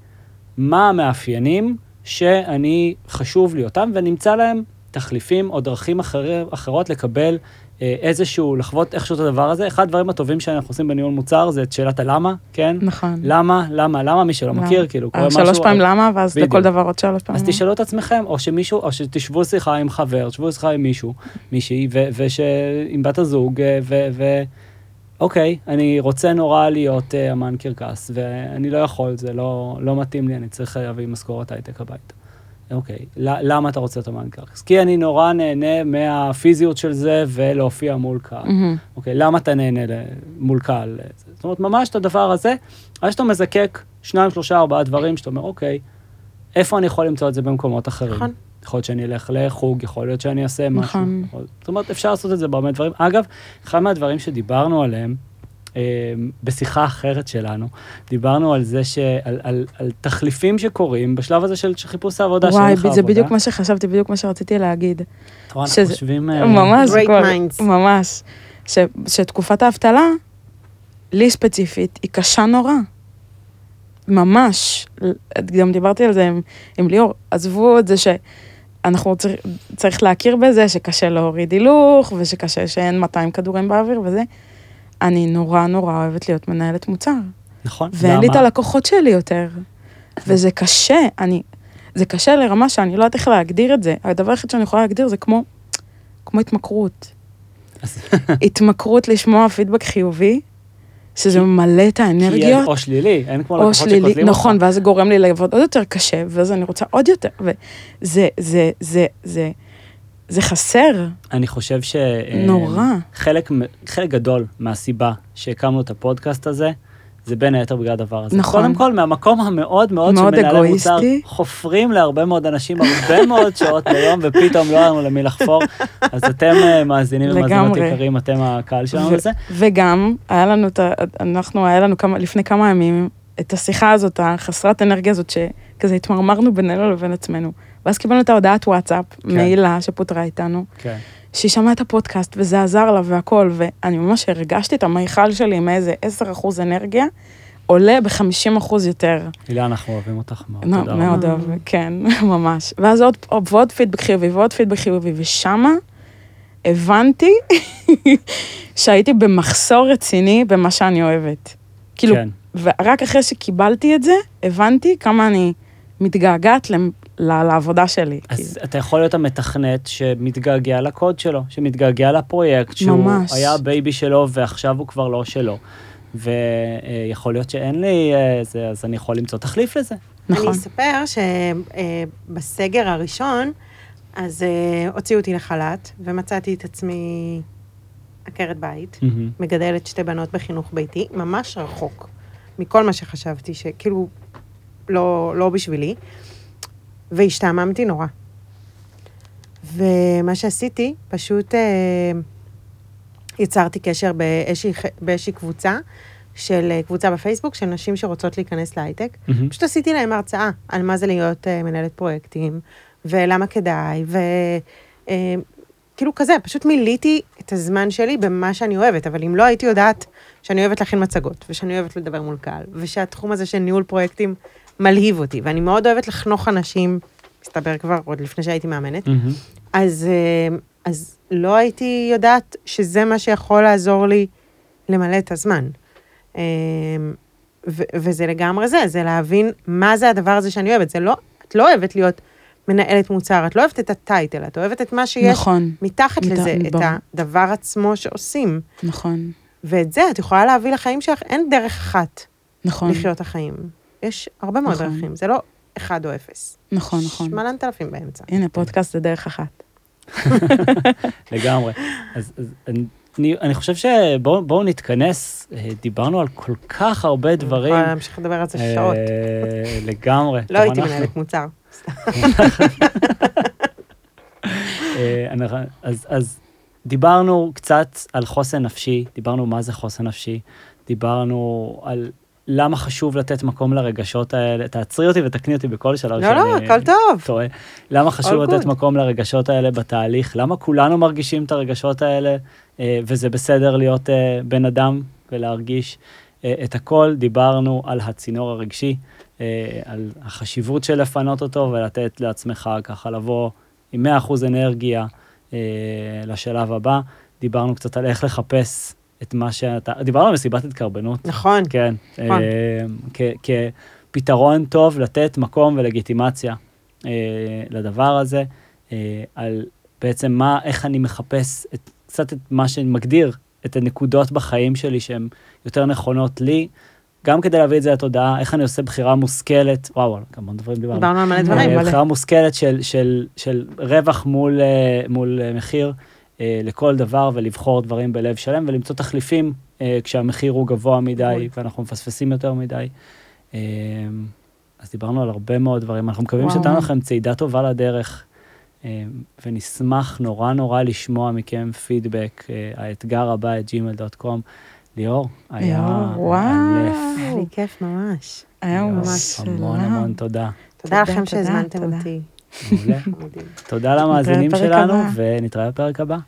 מה המאפיינים שאני, חשוב לי אותם, ונמצא להם תחליפים או דרכים אחרי, אחרות לקבל אה, איזשהו, לחוות איכשהו את הדבר הזה. אחד הדברים הטובים שאנחנו עושים בניהול מוצר זה את שאלת הלמה, כן? נכון. למה, למה, למה, מי שלא? מכיר, כאילו, קורה אה, משהו... שלוש פעמים למה, ואז בדיוק. לכל דבר עוד שלוש פעמים. אז תשאלו את עצמכם, או שמישהו, או שתשבו שיחה עם חבר, תשבו שיחה עם מישהו, מישהי, וש... עם בת הזוג, אה, ו... ו... אוקיי, אני רוצה נורא להיות אה, אמן קרקס, ואני לא יכול, זה לא, לא מתאים לי, אני צריך להביא משכורת הייטק הביתה. אוקיי, למה אתה רוצה להיות אמן קרקס? כי אני נורא נהנה מהפיזיות של זה ולהופיע מול קהל. מהמם. אוקיי, למה אתה נהנה מול קהל? זאת אומרת, ממש את הדבר הזה, אז שאתה מזקק שניים, שלושה, ארבעה דברים, שאתה אומר, אוקיי, איפה אני יכול למצוא את זה במקומות אחרים? נכון. יכול להיות שאני אלך לחוג, יכול להיות שאני אעשה משהו. נכון. יכול- זאת אומרת, אפשר לעשות את זה בהרבה דברים. אגב, אחד מהדברים שדיברנו עליהם, בשיחה אחרת שלנו, דיברנו על זה, ש... על, על, על תחליפים שקורים בשלב הזה של חיפוש העבודה, וואי, זה עבודה. בדיוק מה שחשבתי, בדיוק מה שרציתי להגיד. אתה רואה, אנחנו שזה- חושבים... אה, ממש, כל-. ממש. ש, שתקופת האבטלה, לי ספציפית, היא קשה נורא. ממש. גם דיברתי על זה עם, עם ליאור. עזבו את זה שאנחנו צריך, צריך להכיר בזה שקשה להוריד הילוך, ושקשה שאין 200 כדורים באוויר וזה. אני נורא נורא אוהבת להיות מנהלת מוצר. נכון. ואין לי את למה? הלקוחות שלי יותר. וזה קשה, אני... זה קשה לרמה שאני לא יודעת איך להגדיר את זה. הדבר היחיד שאני יכולה להגדיר זה כמו, כמו התמכרות. התמכרות לשמוע פידבק חיובי, שזה ממלא את כי אין- האנרגיות, או שלילי, אין כמו או לקוחות שלילי, שכותבים אותך. נכון, ואז זה גורם לי לעבוד עוד יותר קשה, ואז אני רוצה עוד יותר, וזה, זה, זה, זה, זה חסר, אני חושב ש... אה, נורא. חלק, חלק גדול מהסיבה שהקמנו את הפודקאסט הזה, זה בין היתר בגלל הדבר הזה. נכון. קודם כל, מהמקום המאוד מאוד מאוד שמנהלי מוצר אגואיסטי. חופרים להרבה מאוד אנשים הרבה מאוד שעות ביום, ופתאום לא היה לנו למי לחפור. אז אתם אה, מאזינים ומאזינות. יקרים, אתם הקהל שלנו לזה. וגם, היה לנו את ה... אנחנו, היה לנו כמה, לפני כמה ימים, את השיחה הזאת, החסרת אנרגיה הזאת, שכזה התמרמרנו בינינו לבין עצמנו. ואז קיבלנו את ההודעת וואטסאפ, כן. מעילה שפוטרה איתנו, כן. שהיא שמעה את הפודקאסט וזה עזר לה והכל, ואני ממש הרגשתי את המיכל שלי עם איזה 10% אנרגיה, עולה ב-50% יותר. הילה, אנחנו אוהבים אותך מאוד, תודה רבה. מאוד אוהב, כן, ממש. ואז עוד, עוד, ועוד פידבק חיובי ועוד פידבק חיובי, ושמה הבנתי שהייתי במחסור רציני במה שאני אוהבת. כאילו, כן. ורק אחרי שקיבלתי את זה, הבנתי כמה אני מתגעגעת לעבודה שלי. כאילו. אז אתה יכול להיות המתכנת שמתגעגע לקוד שלו, שמתגעגע לפרויקט, שהוא ממש. היה ה baby שלו ועכשיו הוא כבר לא שלו. ויכול להיות שאין לי אה, זה, אז אני יכול למצוא תחליף לזה. נכון. אני אספר שבסגר הראשון, אז אה, הוציאו אותי לחל"ת, ומצאתי את עצמי עקרת בית, מהמם. מגדלת שתי בנות בחינוך ביתי, ממש רחוק מכל מה שחשבתי, שכאילו לא, לא בשבילי, והשתעממתי נורא. ומה שעשיתי, פשוט אה, יצרתי קשר באיזושהי, באיזושהי קבוצה, של אה, קבוצה בפייסבוק של נשים שרוצות להיכנס להייטק. מהמם. פשוט עשיתי להם הרצאה על מה זה להיות uh, מנהלת פרויקטים, ולמה כדאי, וכאילו כזה, פשוט מילאתי את הזמן שלי במה שאני אוהבת, אבל אם לא הייתי יודעת שאני אוהבת להכין מצגות, ושאני אוהבת לדבר מול קהל, ושהתחום הזה של ניהול פרויקטים מלהיב אותי, ואני מאוד אוהבת לחנוך אנשים, מסתבר כבר עוד לפני שהייתי מאמנת, מהמם. אז, אה, אז לא הייתי יודעת שזה מה שיכול לעזור לי למלא את הזמן. אה, ו- וזה לגמרי זה, זה להבין מה זה הדבר הזה שאני אוהבת. זה לא, את לא אוהבת להיות מנהלת מוצר, את לא אוהבת את הטייטל, את אוהבת את מה שיש נכון, מתחת מת- לזה, את ברור. הדבר עצמו שעושים. נכון, ואת זה את יכולה להביא לחיים שלך, אין דרך אחת נכון, לחיות את החיים. יש הרבה מאוד נכון. דרכים, זה לא אחד או אפס. נכון, נכון. יש מלא אלפים באמצע. הנה, פודקאסט זה דרך אחת. לגמרי. אז, אז אני, אני חושב שבואו בואו נתכנס, אה, דיברנו על כל כך הרבה דברים. אני יכולה להמשיך לדבר על זה שעות. אה, לגמרי. לא הייתי אנחנו- מנהלת מוצר. אה, אז, אז דיברנו קצת על חוסן נפשי, דיברנו מה זה חוסן נפשי, דיברנו על למה חשוב לתת מקום לרגשות האלה, תעצרי אותי ותקני אותי בכל שלב לא, לא, שאני הכל טוב. טועה. למה חשוב לתת good. מקום לרגשות האלה בתהליך, למה כולנו מרגישים את הרגשות האלה, אה, וזה בסדר להיות אה, בן אדם ולהרגיש אה, את הכל. דיברנו על הצינור הרגשי, על החשיבות של לפנות אותו ולתת לעצמך ככה לבוא עם 100% אנרגיה לשלב הבא. דיברנו קצת על איך לחפש את מה שאתה, דיברנו על מסיבת התקרבנות. נכון. כן, נכון. אה, כפתרון טוב לתת מקום ולגיטימציה אה, לדבר הזה, אה, על בעצם מה, איך אני מחפש את, קצת את מה שמגדיר את הנקודות בחיים שלי שהן יותר נכונות לי, גם כדי להביא את זה לתודעה, איך אני עושה בחירה מושכלת, וואו, כמה דברים דיברנו. דיברנו על מלא דברים. אה. בחירה מושכלת של, של, של רווח מול, אה, מול אה, מחיר לכל דבר ולבחור דברים בלב שלם ולמצוא תחליפים אה, כשהמחיר הוא גבוה מדי נכון. ואנחנו מפספסים יותר מדי. אה, אז דיברנו על הרבה מאוד דברים, אנחנו מקווים. שנתנו לכם צעידה טובה לדרך. אה, ונשמח נורא נורא לשמוע מכם פידבק, אה, האתגר הבא את gmail.com. ליאור, היה ליאור, וואו. מאלף. היה לי כיף ממש. היה ממש המון המון תודה. תודה לכם שהזמנתם תודה. אותי. תודה למאזינים שלנו. ונתראה בפרק הבא.